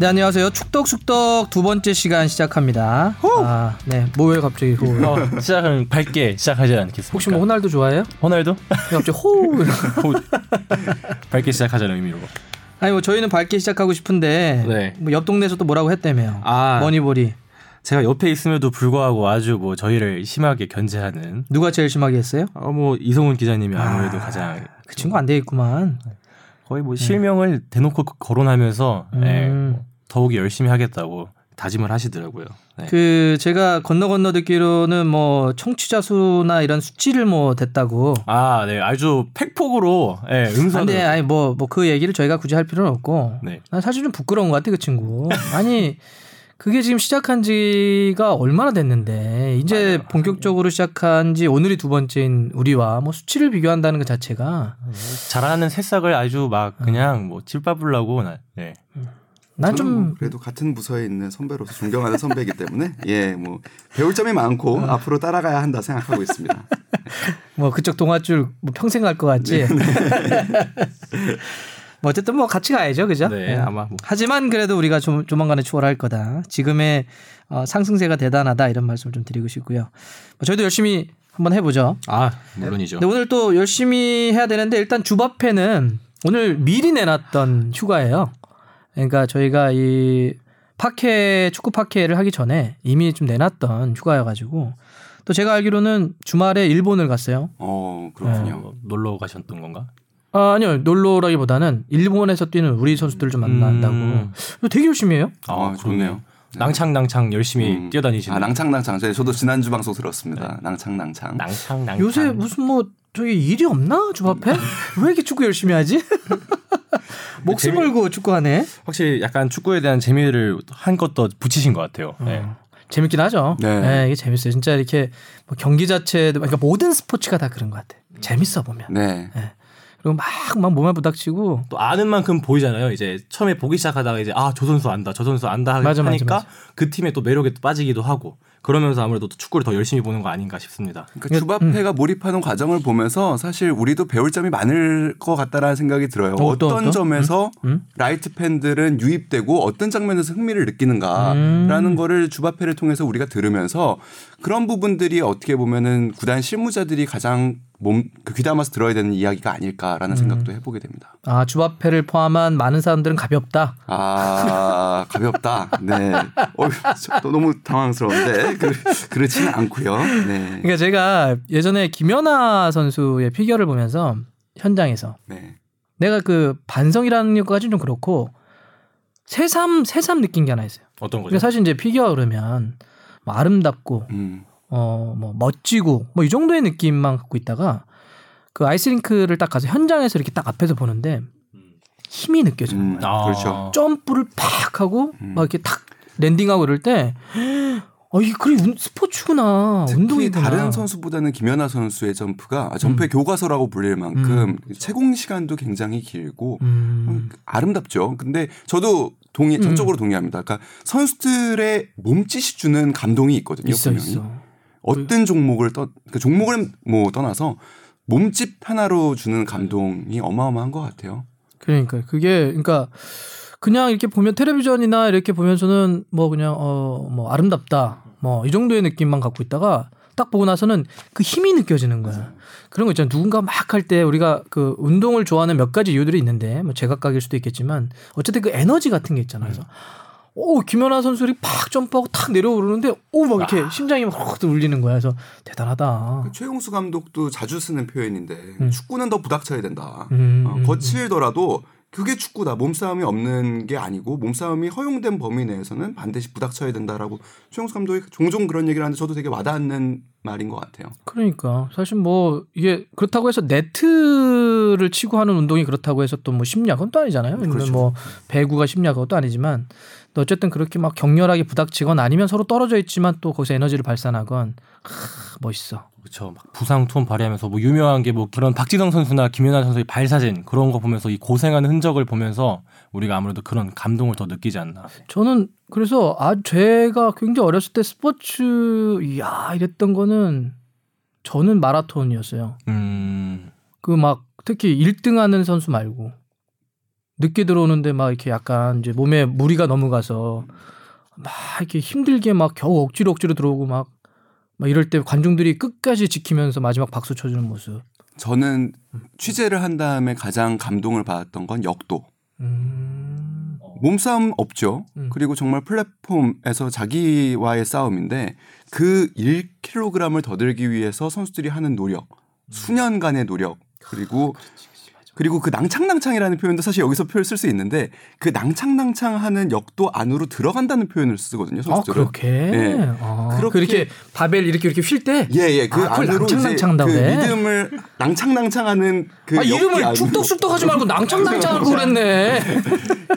네 안녕하세요. 축덕숙덕 두 번째 시간 시작합니다. 아, 네. 뭐왜 갑자기 호? 어, 시작은 밝게 시작하지 않겠습니까? 혹시 뭐 호날두 좋아해요? 호날두? 왜 갑자기 호? 밝게 시작하자는 의미로. 아니 뭐 저희는 밝게 시작하고 싶은데 네. 뭐옆 동네에서 또 뭐라고 했다며요. 아. 머니볼이 제가 옆에 있음에도 불구하고 아주 뭐 저희를 심하게 견제하는 누가 제일 심하게 했어요? 어, 뭐 이성훈 기자님이 아무래도 가장 그 친구 안 되겠구만. 거의 뭐 실명을 대놓고 거론하면서 네, 음. 뭐 더욱이 열심히 하겠다고 다짐을 하시더라고요. 네. 그 제가 건너 건너 듣기로는 뭐 청취자 수나 이런 수치를 뭐 됐다고. 아, 네, 아주 팩폭으로 네, 음성. 근데 아니 뭐 뭐 그 얘기를 저희가 굳이 할 필요는 없고. 네. 난 사실 좀 부끄러운 것 같아 그 친구. 아니 그게 지금 시작한 지가 얼마나 됐는데 이제 본격적으로 시작한 지 오늘이 두 번째인 우리와 뭐 수치를 비교한다는 것 자체가 잘하는 새싹을 아주 막 그냥 뭐 찔밥으려고 나- 네. 난 저는 뭐좀 그래도 같은 부서에 있는 선배로서 존경하는 선배이기 때문에 예 뭐 배울 점이 많고 앞으로 따라가야 한다 생각하고 있습니다. 뭐 그쪽 동아줄 뭐 평생 갈 것 같지. 뭐 어쨌든 뭐 같이 가야죠, 그죠? 네, 아마 뭐. 하지만 그래도 우리가 좀 조만간에 추월할 거다. 지금의 어, 상승세가 대단하다 이런 말씀을 좀 드리고 싶고요. 뭐 저희도 열심히 한번 해보죠. 아, 물론이죠. 근데 오늘 또 열심히 해야 되는데 일단 주바페는 오늘 미리 내놨던 휴가예요. 그러니까 저희가 이 파케 축구 파케를 하기 전에 이미 좀 내놨던 휴가여가지고 또 제가 알기로는 주말에 일본을 갔어요. 어 네. 그렇군요. 뭐 놀러 가셨던 건가? 아, 아니요 놀러라기보다는 일본에서 뛰는 우리 선수들을 좀 만난다고. 음. 되게 열심히 해요. 아, 좋네요. 낭창낭창 열심히 음. 뛰어다니시는. 아 낭창낭창 저도 지난주 방송 들었습니다. 낭창낭창. 낭창낭창. 요새 무슨 뭐 저기 일이 없나 주바페? 왜 이렇게 축구 열심히 하지? 목숨 재미- 걸고 축구하네. 확실히 약간 축구에 대한 재미를 한껏 더 붙이신 것 같아요. 네. 재밌긴 하죠. 네. 네. 이게 재밌어요. 진짜 이렇게 뭐 경기 자체도 그러니까 모든 스포츠가 다 그런 것 같아. 재밌어 보면. 네. 그리고 막막 몸에 부닥치고 또 아는 만큼 보이잖아요. 이제 처음에 보기 시작하다가 이제 아 저 선수 안다, 저 선수 안다 하- 맞아, 맞아, 하니까 맞아. 그 팀에 또 매력에 또 빠지기도 하고 그러면서 아무래도 또 축구를 더 열심히 보는 거 아닌가 싶습니다. 그러니까 주바페가 몰입하는 과정을 보면서 사실 우리도 배울 점이 많을 것 같다라는 생각이 들어요. 어, 어떤, 어떤? 점에서 음? light 팬들은 유입되고 어떤 장면에서 흥미를 느끼는가라는 음. 거를 주바페를 통해서 우리가 들으면서 그런 부분들이 어떻게 보면은 구단 실무자들이 가장 몸그 귀담아서 들어야 되는 이야기가 아닐까라는 생각도 해보게 됩니다. 아 주바페를 포함한 많은 사람들은 가볍다. 아 가볍다. 네. 어, 저 너무 당황스러운데 그, 그렇지는 않고요. 네. 그러니까 제가 예전에 김연아 선수의 피겨를 보면서 현장에서 네. 내가 그 반성이라는 것까지는 좀 그렇고 새삼 새삼 느낀 게 하나 있어요. 어떤 거죠? 그러니까 사실 이제 피겨 그러면 뭐 아름답고 음. 어뭐 멋지고 뭐 이 정도의 느낌만 갖고 있다가 그 아이스링크를 딱 가서 현장에서 이렇게 딱 앞에서 보는데 힘이 느껴져요. 음, 아. 그렇죠. 점프를 팍 하고 음. 막 이렇게 탁 랜딩하고 이럴 때 어, 이게 그래 운- 스포츠구나. 운동이구나. 다른 선수보다는 김연아 선수의 점프가 점프의 교과서라고 불릴 만큼 채공 시간도 굉장히 길고 음. 아름답죠. 근데 저도 동의 전적으로 동의합니다. 그러니까 선수들의 몸짓이 주는 감동이 있거든요. 있어 분명히. 있어. 어떤 종목을 떠그 종목을 뭐 떠나서 몸짓 하나로 주는 감동이 어마어마한 것 같아요. 그러니까 그게 그러니까 그냥 이렇게 보면 텔레비전이나 이렇게 보면서는 뭐 그냥 어 뭐 아름답다 뭐 이 정도의 느낌만 갖고 있다가 딱 보고 나서는 그 힘이 느껴지는 거야. 그런 거 있잖아. 누군가 막 할 때 우리가 그 운동을 좋아하는 몇 가지 이유들이 있는데 뭐 제각각일 수도 있겠지만 어쨌든 그 에너지 같은 게 있잖아. 그래서 오 김연아 선수들이 팍 점프하고 탁 내려오르는데 오 막 이렇게 심장이 막 울리는 거야. 그래서 대단하다. 그 최용수 감독도 자주 쓰는 표현인데 음. 축구는 더 부닥쳐야 된다. 음, 어, 음, 거칠더라도 그게 축구다. 몸싸움이 없는 게 아니고 몸싸움이 허용된 범위 내에서는 반드시 부닥쳐야 된다라고 최용수 감독이 종종 그런 얘기를 하는데 저도 되게 와닿는 말인 것 같아요. 그러니까 사실 뭐 이게 그렇다고 해서 네트를 치고 하는 운동이 그렇다고 해서 또 뭐 심리학 그건 또 아니잖아요. 그렇죠. 뭐 배구가 심리학 그것도 아니지만 또 어쨌든 그렇게 막 격렬하게 부닥치건 아니면 서로 떨어져 있지만 또 거기서 에너지를 발산하건 하, 멋있어. 그렇죠. 막 부상 투혼 발휘하면서 뭐 유명한 게 뭐 그런 박지성 선수나 김연아 선수의 발사진 그런 거 보면서 이 고생하는 흔적을 보면서 우리가 아무래도 그런 감동을 더 느끼지 않나. 저는 그래서 아 제가 굉장히 어렸을 때 스포츠 이야 이랬던 거는 저는 마라톤이었어요. 음. 그 막 특히 1등하는 선수 말고 늦게 들어오는데 막 이렇게 약간 이제 몸에 무리가 넘어가서 막 이렇게 힘들게 막 겨우 억지로 억지로 들어오고 막, 막 이럴 때 관중들이 끝까지 지키면서 마지막 박수 쳐주는 모습. 저는 취재를 한 다음에 가장 감동을 받았던 건 역도. 음. 몸싸움 없죠. 음. 그리고 정말 플랫폼에서 자기와의 싸움인데 그 1kg을 더 들기 위해서 선수들이 하는 노력, 수년간의 노력, 그리고 그리고 그 낭창낭창이라는 표현도 사실 여기서 표현 쓸 수 있는데 그 낭창낭창하는 역도 안으로 들어간다는 표현을 쓰거든요. 아. 그렇게. 예. 아, 그렇게- 그렇게 바벨 이렇게 이렇게 휠 때. 예, 예. 그 아, 안으로 그 해? 리듬을 낭창낭창하는 그 아 이름을 툭떡쑥떡하지 말고 낭창낭창하고 그랬네.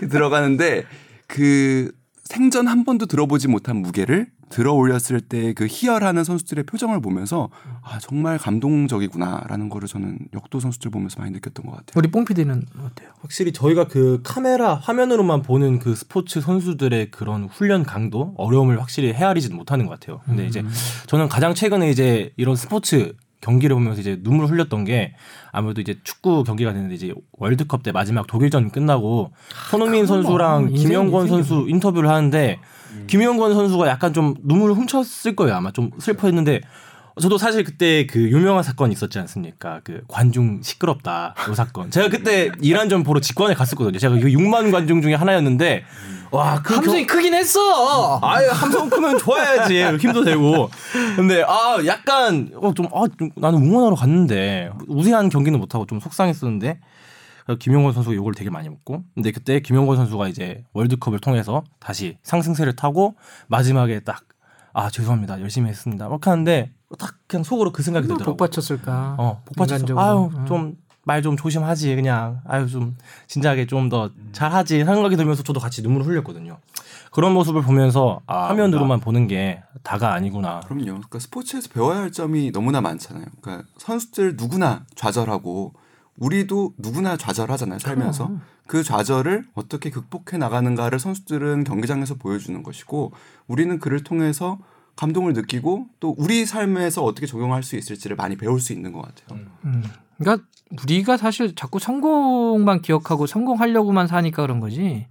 들어가는데 그 생전 한 번도 들어보지 못한 무게를 들어 올렸을 때 그 희열하는 선수들의 표정을 보면서 아 정말 감동적이구나라는 거를 저는 역도 선수들 보면서 많이 느꼈던 것 같아요. 우리 뽕 PD는 어때요? 확실히 저희가 그 카메라 화면으로만 보는 그 스포츠 선수들의 그런 훈련 강도 어려움을 확실히 헤아리지 못하는 것 같아요. 근데 이제 저는 가장 최근에 이제 이런 스포츠 경기를 보면서 이제 눈물 흘렸던 게 아무래도 이제 축구 경기가 됐는데 이제 월드컵 때 마지막 독일전 끝나고 손흥민 뭐 선수랑 김영권. 선수 인터뷰를 하는데 김영권 선수가 약간 좀 눈물을 훔쳤을 거예요. 아마 좀 슬퍼했는데 저도 사실 그때 그 유명한 사건이 있었지 않습니까? 그 관중 시끄럽다 이 사건. 제가 그때 이란 전 보러 직관에 갔었거든요. 제가 그 6만 관중 중에 하나였는데 와 그 함성이 크긴 했어. 아예 함성 크면 좋아야지 힘도 되고 근데 아 약간 어, 좀, 아, 좀 나는 응원하러 갔는데 우세한 경기는 못 하고 좀 속상했었는데 김용건 선수가 욕을 되게 많이 먹고 근데 그때 김용건 선수가 이제 월드컵을 통해서 다시 상승세를 타고 마지막에 딱 아 죄송합니다 열심히 했습니다 이렇게 하는데 딱 그냥 속으로 그 생각이 얼마나 들더라고 복 받쳤을까. 어, 복 받쳤어. 인간적으로. 아유, 응. 좀말좀 조심하지 그냥. 아유, 좀 진작에 좀더 잘하지 생각이 들면서 저도 같이 눈물을 흘렸거든요. 그런 모습을 보면서 아, 화면으로만 보는 게 다가 아니구나. 그럼요. 그러니까 스포츠에서 배워야 할 점이 너무나 많잖아요. 그러니까 선수들 누구나 좌절하고 우리도 누구나 좌절하잖아요. 살면서 그 좌절을 어떻게 극복해 나가는가를 선수들은 경기장에서 보여주는 것이고 우리는 그를 통해서 감동을 느끼고 또 우리 삶에서 어떻게 적용할 수 있을지를 많이 배울 수 있는 것 같아요. 음. 그러니까 우리가 사실 자꾸 성공만 기억하고 성공하려고만 사니까 그런 거지.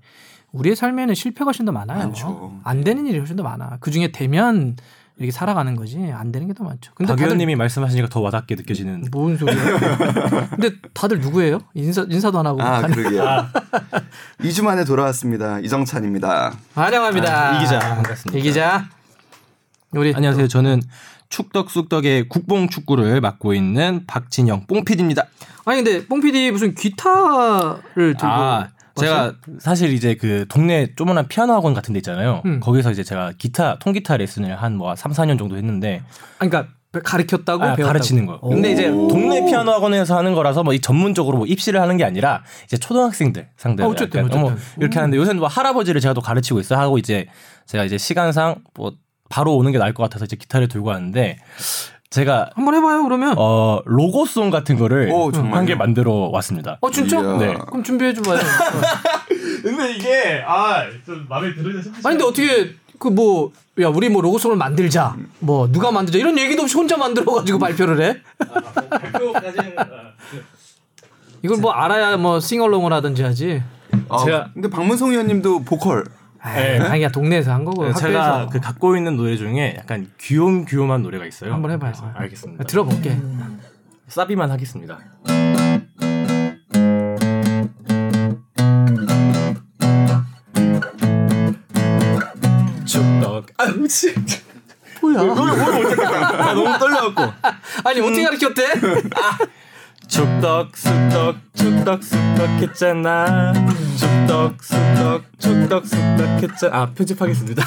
우리의 삶에는 실패가 훨씬 더 많아요. 많죠. 안 되는 일이 훨씬 더 많아. 그 중에 되면 이렇게 살아가는 거지. 안 되는 게 더 많죠. 근데 박 다들 의원님이 말씀하시니까 더 와닿게 느껴지는. 뭔 소리야? 근데 다들 누구예요? 인사 인사도 안 하고. 아, 간- 그러게요. 2주 만에 돌아왔습니다. 이정찬입니다. 환영합니다. 아, 이 기자, 반갑습니다. 이 기자. 우리 안녕하세요. 저는 축덕숙덕의 국뽕 축구를 맡고 있는 박진영 뽕피디입니다. 아니 근데 뽕 PD 무슨 기타를 들고 아, 제가 사실 이제 그 동네 조그만한 피아노 학원 같은 데 있잖아요. 음. 거기서 이제 제가 기타 통기타 레슨을 한 뭐 3, 4년 정도 했는데 아니, 그러니까 가르쳤다고 아? 가르치는 거. 오. 근데 이제 동네 피아노 학원에서 하는 거라서 뭐 이 전문적으로 뭐 입시를 하는 게 아니라 이제 초등학생들 상대로 어, 어쨌든, 뭐 어쨌든. 이렇게 하는데 요새는 뭐 할아버지를 제가 또 가르치고 있어 하고 이제 제가 이제 시간상 뭐 바로 오는 게 나을 것 같아서 이제 기타를 들고 왔는데 제가 한번 해봐요 그러면. 어, 어 로고송 같은 거를? 한 개 만들어 왔습니다. 진짜? 이야. 네. 그럼 준비해 줘봐요. 근데 이게 아좀 마음에 들으냐 싶지 아니 근데 어떻게 그 뭐 야 우리 뭐 로고송을 만들자 뭐 누가 만들자 이런 얘기도 없이 혼자 만들어 가지고 발표를 해? 발표까지는 이걸 뭐 알아야 뭐 싱얼롱을 하든지 하지. 아, 제가- 근데 박문성 의원님도 보컬 네. 아니 그냥 동네에서 한 거고 제가 학교에서 그 갖고 있는 노래 중에 약간 귀욤 귀욤한 노래가 있어요. 한번 해봐요. 아, 알겠습니다. 들어볼게. 사비만 하겠습니다. 축덕. 아우 씨. 뭐야? 아, 너무 떨려갖고. 아니 어떻게 가르쳤대? 축덕 쑥덕 축덕 쑥덕 했잖아. 축덕 쑥덕 축덕 쑥덕 했잖아. 아 편집하겠습니다.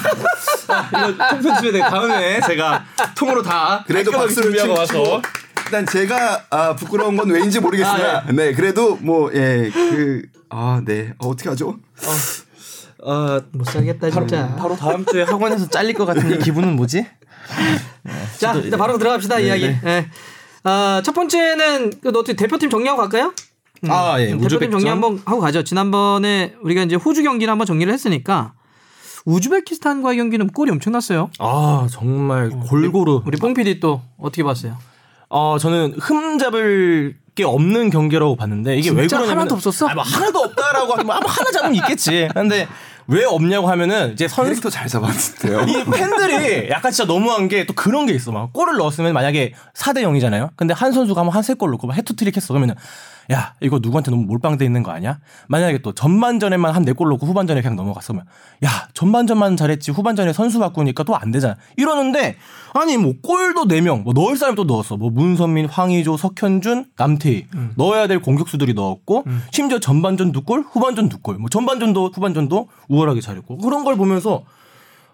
아, 이거 통 편집해 돼. 다음에 제가 통으로 다 그래도 박수를 준비하고 와서. 일단 제가 아, 부끄러운 건 왜인지 모르겠으나 아, 네 그래도 뭐 예 그 아 네 어, 어떻게 하죠? 어, 못 살겠다 진짜. 바로 다음 주에 학원에서 잘릴 것 같은 이 기분은 뭐지? 자 일단 바로 들어갑시다 이야기. 예. 아, 첫 번째는 그 어떻게 대표팀 정리하고 갈까요? 아, 예. 음, 대표팀 정리 한번 하고 가죠. 지난번에 우리가 이제 호주 경기를 한번 정리를 했으니까 우즈베키스탄과의 경기는 골이 엄청났어요. 아, 정말 골고루. 우리 뽕 PD 또 어떻게 봤어요? 어, 저는 흠잡을 수밖에 없는 경기라고 봤는데 이게 왜 진짜 그러냐면 하나도 없었어? 뭐 하나도 없다라고 하면 아마 하나 잡으면 있겠지. 근데 왜 없냐고 하면은 이제 선수 캐릭터 잘 잡았는데요. 이 팬들이 약간 진짜 너무한 게 또 그런 게 있어. 막 골을 넣었으면 만약에 4대 0이잖아요. 근데 한 선수가 한번 한세골 넣고 막 해트트릭 했어. 그러면은 야, 이거 누구한테 너무 몰빵돼 있는 거 아니야? 만약에 또 전반전에만 한 네 골 넣고 후반전에 그냥 넘어갔으면 야, 전반전만 잘했지 후반전에 선수 바꾸니까 또 안 되잖아. 이러는데 아니 뭐 골도 4명, 뭐 넣을 사람 또 넣었어. 뭐 문선민, 황의조, 석현준, 남태희 넣어야 될 공격수들이 넣었고 심지어 전반전 두 골, 후반전 두 골. 뭐 전반전도 후반전도 우월하게 잘했고 그런 걸 보면서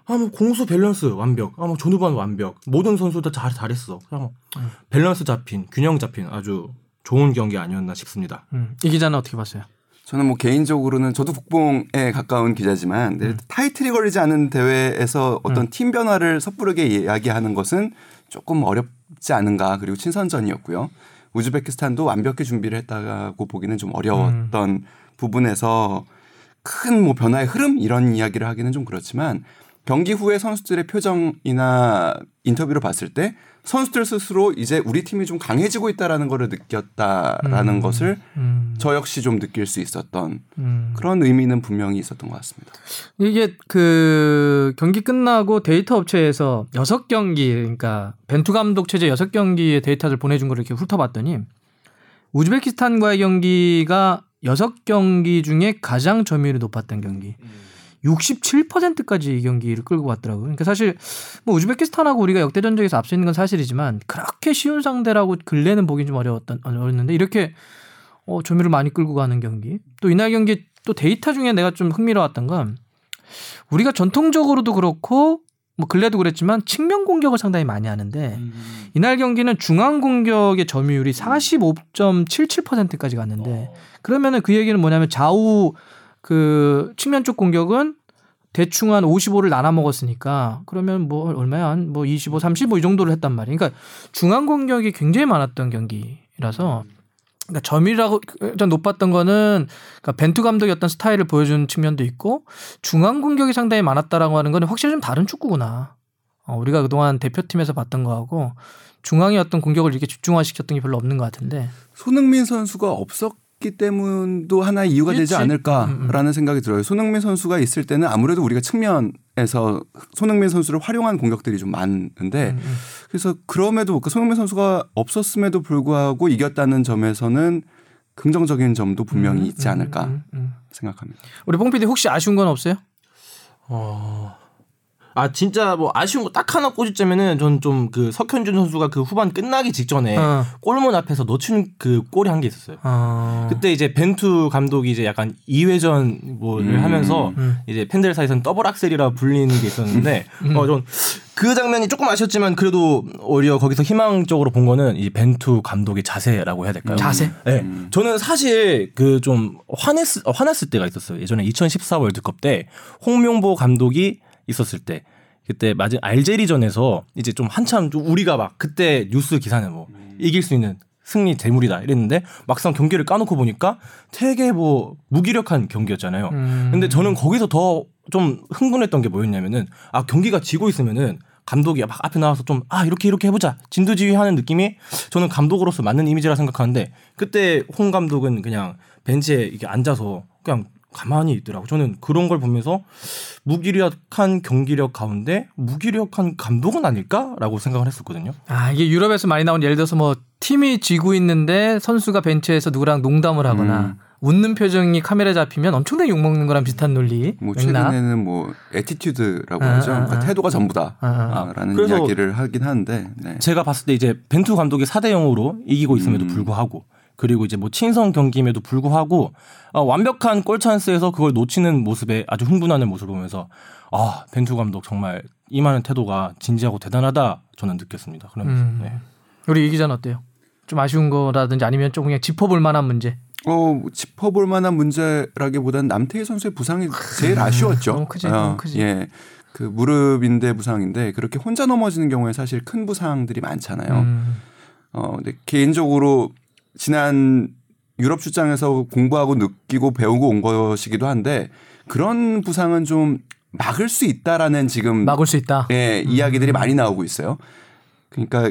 아, 뭐 공수 밸런스 완벽. 아, 뭐 전후반 완벽. 모든 선수 다잘 잘했어. 그냥 뭐 밸런스 잡힌, 균형 잡힌 아주 좋은 경기 아니었나 싶습니다. 음. 이 기자는 어떻게 봤어요? 저는 뭐 개인적으로는 저도 국뽕에 가까운 기자지만 네, 타이틀이 걸리지 않은 대회에서 어떤 팀 변화를 섣부르게 이야기하는 것은 조금 어렵지 않은가 그리고 친선전이었고요. 우즈베키스탄도 완벽히 준비를 했다고 보기는 좀 어려웠던 부분에서 큰 뭐 변화의 흐름 이런 이야기를 하기는 좀 그렇지만 경기 후에 선수들의 표정이나 인터뷰를 봤을 때 선수들 스스로 이제 우리 팀이 좀 강해지고 있다라는 거를 느꼈다라는 것을 음. 저 역시 좀 느낄 수 있었던 음. 그런 의미는 분명히 있었던 것 같습니다. 이게 그 경기 끝나고 데이터 업체에서 여섯 경기 그러니까 벤투 감독 체제 여섯 경기의 데이터를 보내준 걸 이렇게 훑어봤더니 우즈베키스탄과의 경기가 여섯 경기 중에 가장 점유율이 높았던 경기. 67%까지 이 경기를 끌고 갔더라고요. 그러니까 사실 뭐 우즈베키스탄하고 우리가 역대 전적에서 앞서 있는 건 사실이지만 그렇게 쉬운 상대라고 근래는 보기 좀 어려웠던 어렸는데 이렇게 어, 점유를 많이 끌고 가는 경기. 또 이날 경기 또 데이터 중에 내가 좀 흥미로웠던 건 우리가 전통적으로도 그렇고 뭐 근래도 그랬지만 측면 공격을 상당히 많이 하는데 이날 경기는 중앙 공격의 점유율이 45.77%까지 갔는데 그러면은 그 얘기는 뭐냐면 좌우 그 측면 쪽 공격은 대충 한 55를 나눠 먹었으니까 그러면 뭐 얼마야 한 뭐 25, 35이 정도를 했단 말이에요. 그러니까 중앙 공격이 굉장히 많았던 경기라서 그러니까 점이라고 좀 높았던 거는 그러니까 벤투 감독의 어떤 스타일을 보여준 측면도 있고 중앙 공격이 상당히 많았다라고 하는 거는 확실히 좀 다른 축구구나. 어, 우리가 그동안 대표팀에서 봤던 거하고 중앙의 어떤 공격을 이렇게 집중화시켰던 게 별로 없는 것 같은데 손흥민 선수가 없었 기 때문도 하나 의 이유가 되지 그렇지. 않을까라는 생각이 들어요. 손흥민 선수가 있을 때는 아무래도 우리가 측면에서 손흥민 선수를 활용한 공격들이 좀 많은데 음, 그래서 그럼에도 그 손흥민 선수가 없었음에도 불구하고 이겼다는 점에서는 긍정적인 점도 분명히 있지 않을까 음, 음. 생각합니다. 우리 뽕 PD 혹시 아쉬운 건 없어요? 어. 아 진짜 뭐 아쉬운 거 딱 하나 꽂으자면은 전좀그 석현준 선수가 그 후반 끝나기 직전에 어. 골문 앞에서 놓친 그 골이 한 게 있었어요. 어. 그때 이제 벤투 감독이 이제 약간 2회전 뭐를 음. 하면서 음. 이제 팬들 사이에서는 double axel이라 불리는 게 있었는데 음. 어좀 그 장면이 조금 아쉬웠지만 그래도 오히려 거기서 희망적으로 본 거는 이 벤투 감독의 자세라고 해야 될까요? 자세? 네. 저는 사실 그 좀 화냈 어, 화났을 때가 있었어요. 예전에 2014 월드컵 때 홍명보 감독이 있었을 때 그때 맞은 알제리전에서 이제 좀 한참 좀 우리가 막 그때 뉴스 기사는 뭐 이길 수 있는 승리 대물이다 이랬는데 막상 경기를 까놓고 보니까 되게 뭐 무기력한 경기였잖아요. 음. 근데 저는 거기서 더 좀 흥분했던 게 뭐였냐면은 아 경기가 지고 있으면은 감독이 막 앞에 나와서 좀 아 이렇게 이렇게 해보자 진두지휘하는 느낌이 저는 감독으로서 맞는 이미지라 생각하는데 그때 홍 감독은 그냥 벤치에 이게 앉아서 그냥 가만히 있더라고. 저는 그런 걸 보면서 무기력한 경기력 가운데 무기력한 감독은 아닐까라고 생각을 했었거든요. 아 이게 유럽에서 많이 나온 예를 들어서 뭐 팀이 지고 있는데 선수가 벤치에서 누구랑 농담을 하거나 음. 웃는 표정이 카메라에 잡히면 엄청나게 욕 먹는 거랑 비슷한 논리. 뭐 맥락. 최근에는 뭐 attitude라고 아, 하죠. 아, 그러니까 아. 태도가 전부다라는 아, 그래서 이야기를 하긴 하는데 네. 제가 봤을 때 이제 벤투 감독이 4대 0으로 이기고 있음에도 음. 불구하고 그리고 이제 뭐 친선 경기임에도 불구하고 어, 완벽한 골 찬스에서 그걸 놓치는 모습에 아주 흥분하는 모습을 보면서 아 벤투 감독 정말 임하는 태도가 진지하고 대단하다 저는 느꼈습니다. 그러면서 음. 네. 우리 이 기자는 어때요? 좀 아쉬운 거라든지 아니면 좀 그냥 짚어볼 만한 문제. 어, 짚어볼 만한 문제라기보다는 남태희 선수의 부상이 제일 아쉬웠죠. 너무 크지, 어, 너무 크지. 예. 그 무릎인대 부상인데 그렇게 혼자 넘어지는 경우에 사실 큰 부상들이 많잖아요. 음. 어, 근데 개인적으로 지난 유럽 출장에서 공부하고 느끼고 배우고 온 것이기도 한데 그런 부상은 좀 막을 수 있다라는 지금 막을 수 있다. 예, 이야기들이 많이 나오고 있어요. 그러니까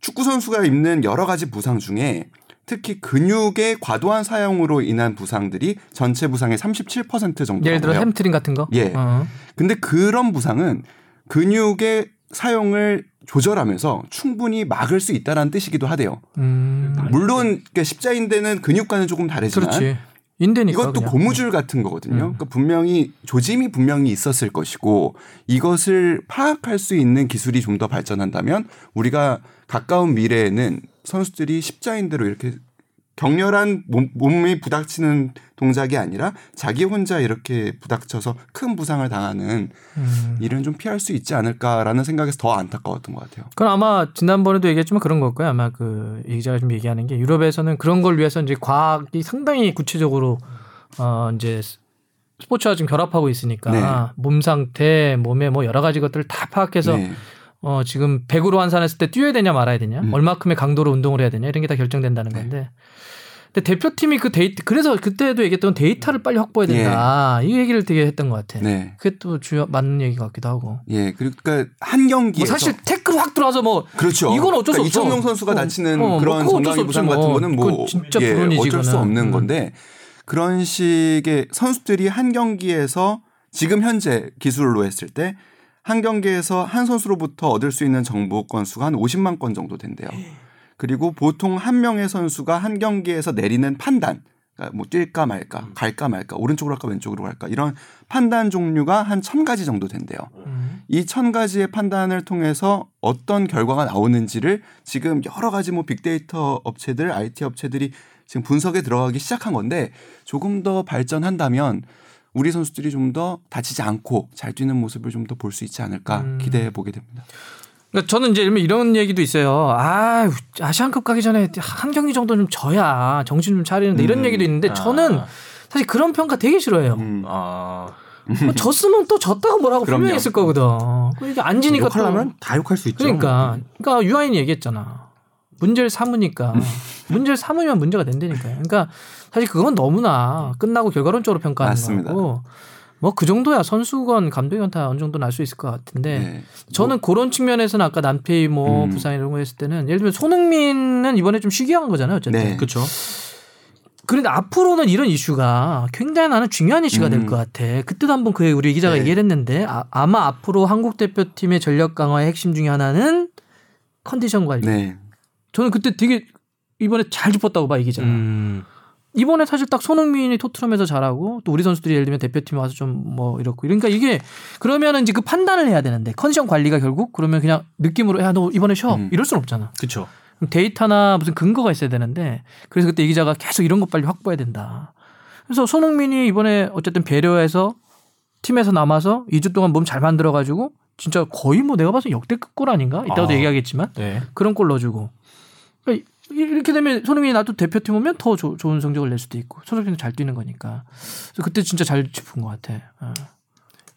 축구 선수가 입는 여러 가지 부상 중에 특히 근육의 과도한 사용으로 인한 부상들이 전체 부상의 37% 정도. 예를 들어 햄트링 같은 거. 예. 어. 근데 그런 부상은 근육의 사용을 조절하면서 충분히 막을 수 있다라는 뜻이기도 하대요. 음. 물론 그러니까 십자인대는 근육과는 조금 다르지만 그렇지. 인대니까. 이것도 그냥. 고무줄 같은 거거든요. 음. 그러니까 분명히 조짐이 분명히 있었을 것이고 이것을 파악할 수 있는 기술이 좀 더 발전한다면 우리가 가까운 미래에는 선수들이 십자인대로 이렇게 격렬한 몸, 몸이 부닥치는 동작이 아니라 자기 혼자 이렇게 부닥쳐서 큰 부상을 당하는 음. 일은 좀 피할 수 있지 않을까라는 생각에서 더 안타까웠던 것 같아요. 그건 아마 지난번에도 얘기했지만 그런 걸 거예요. 아마 그이 기자가 좀 얘기하는 게 유럽에서는 그런 걸 위해서 이제 과학이 상당히 구체적으로 어 이제 스포츠와 좀 결합하고 있으니까 네. 몸 상태, 몸의 뭐 여러 가지 것들을 다 파악해서 네. 어 지금 100으로 환산했을 때 뛰어야 되냐 말아야 되냐, 음. 얼마큼의 강도로 운동을 해야 되냐 이런 게 다 결정된다는 네. 건데. 근데 대표팀이 그 데이터 그래서 그때도 얘기했던 데이터를 빨리 확보해야 된다. 이 얘기를 되게 했던 것 같아. 예. 네. 그게 또 주요 맞는 얘기 같기도 하고. 예, 그러니까 한뭐 경기에서 사실 태클 확 들어와서 뭐 그렇죠. 이건 어쩔 수 그러니까 없어. 이청용 선수가 어, 다치는 어, 뭐 그런 어쩔 정강이 수 부상 같은 뭐. 거는 뭐 진짜 예, 불운이지, 어쩔 수. 없는 음. 건데 그런 식의 선수들이 한 경기에서 지금 현재 기술로 했을 때 한 경기에서 한 선수로부터 얻을 수 있는 정보 건수가 한 50만 건 정도 된대요. 그리고 보통 한 명의 선수가 한 경기에서 내리는 판단, 그러니까 뭐 뛸까 말까, 갈까 말까, 오른쪽으로 갈까 왼쪽으로 갈까 이런 판단 종류가 한 천 가지 정도 된대요. 음. 이천 가지의 판단을 통해서 어떤 결과가 나오는지를 지금 여러 가지 뭐 빅데이터 업체들, IT 업체들이 지금 분석에 들어가기 시작한 건데 조금 더 발전한다면 우리 선수들이 좀 더 다치지 않고 잘 뛰는 모습을 좀 더 볼 수 있지 않을까 음. 기대해 보게 됩니다. 그러니까 저는 이제 이런 얘기도 있어요. 아, 아시안컵 가기 전에 한 경기 정도 좀 져야 정신 좀 차리는데 이런 음. 얘기도 있는데 저는 아. 사실 그런 평가 되게 싫어해요. 음. 아. 뭐 졌으면 또 졌다고 뭐라고 그럼요. 분명히 했을 거거든. 그 이게 안 지니까 또 욕하려면 다 욕할 수 있죠. 그러니까 그러니까 유아인이 얘기했잖아. 문제를 삼으니까 문제를 삼으면 문제가 된다니까요. 그러니까 사실 그건 너무나 끝나고 결과론적으로 평가하는 맞습니다. 거고 뭐 그 정도야 선수건 감독이건 다 어느 정도 날 수 있을 것 같은데 네. 저는 그런 측면에서는 아까 남페이 뭐 음. 부상 이런 거 했을 때는 예를 들면 손흥민은 이번에 좀 쉬게 한 거잖아요. 어쨌든. 네. 그렇죠. 그런데 앞으로는 이런 이슈가 굉장히 나는 중요한 이슈가 될 음. 것 같아. 그때도 한번 그 우리 기자가 네. 얘기를 했는데 아, 마 앞으로 한국 대표팀의 전력 강화의 핵심 중에 하나는 컨디션 관리. 네. 저는 그때 되게 이번에 잘 짚었다고 봐 이 기자. 가 음. 이번에 사실 딱 손흥민이 토트넘에서 잘하고 또 우리 선수들이 예를 들면 대표팀에 와서 좀 뭐 이렇고 그러니까 이게 그러면은 이제 그 판단을 해야 되는데 컨디션 관리가 결국 그러면 그냥 느낌으로 야 너 이번에 쉬어 음. 이럴 순 없잖아. 그렇죠. 데이터나 무슨 근거가 있어야 되는데 그래서 그때 이 기자가 계속 이런 것 빨리 확보해야 된다. 그래서 손흥민이 이번에 어쨌든 배려해서 팀에서 남아서 2주 동안 몸 잘 만들어 가지고 진짜 거의 뭐 내가 봐서 역대급 골 아닌가? 이따가도 아. 얘기하겠지만 네. 그런 골 넣어주고 이렇게 되면 손흥민이 나도 대표팀 오면 더 조- 좋은 성적을 낼 수도 있고 손흥민은 잘 뛰는 거니까 그래서 그때 진짜 잘 짚은 것 같아. 어.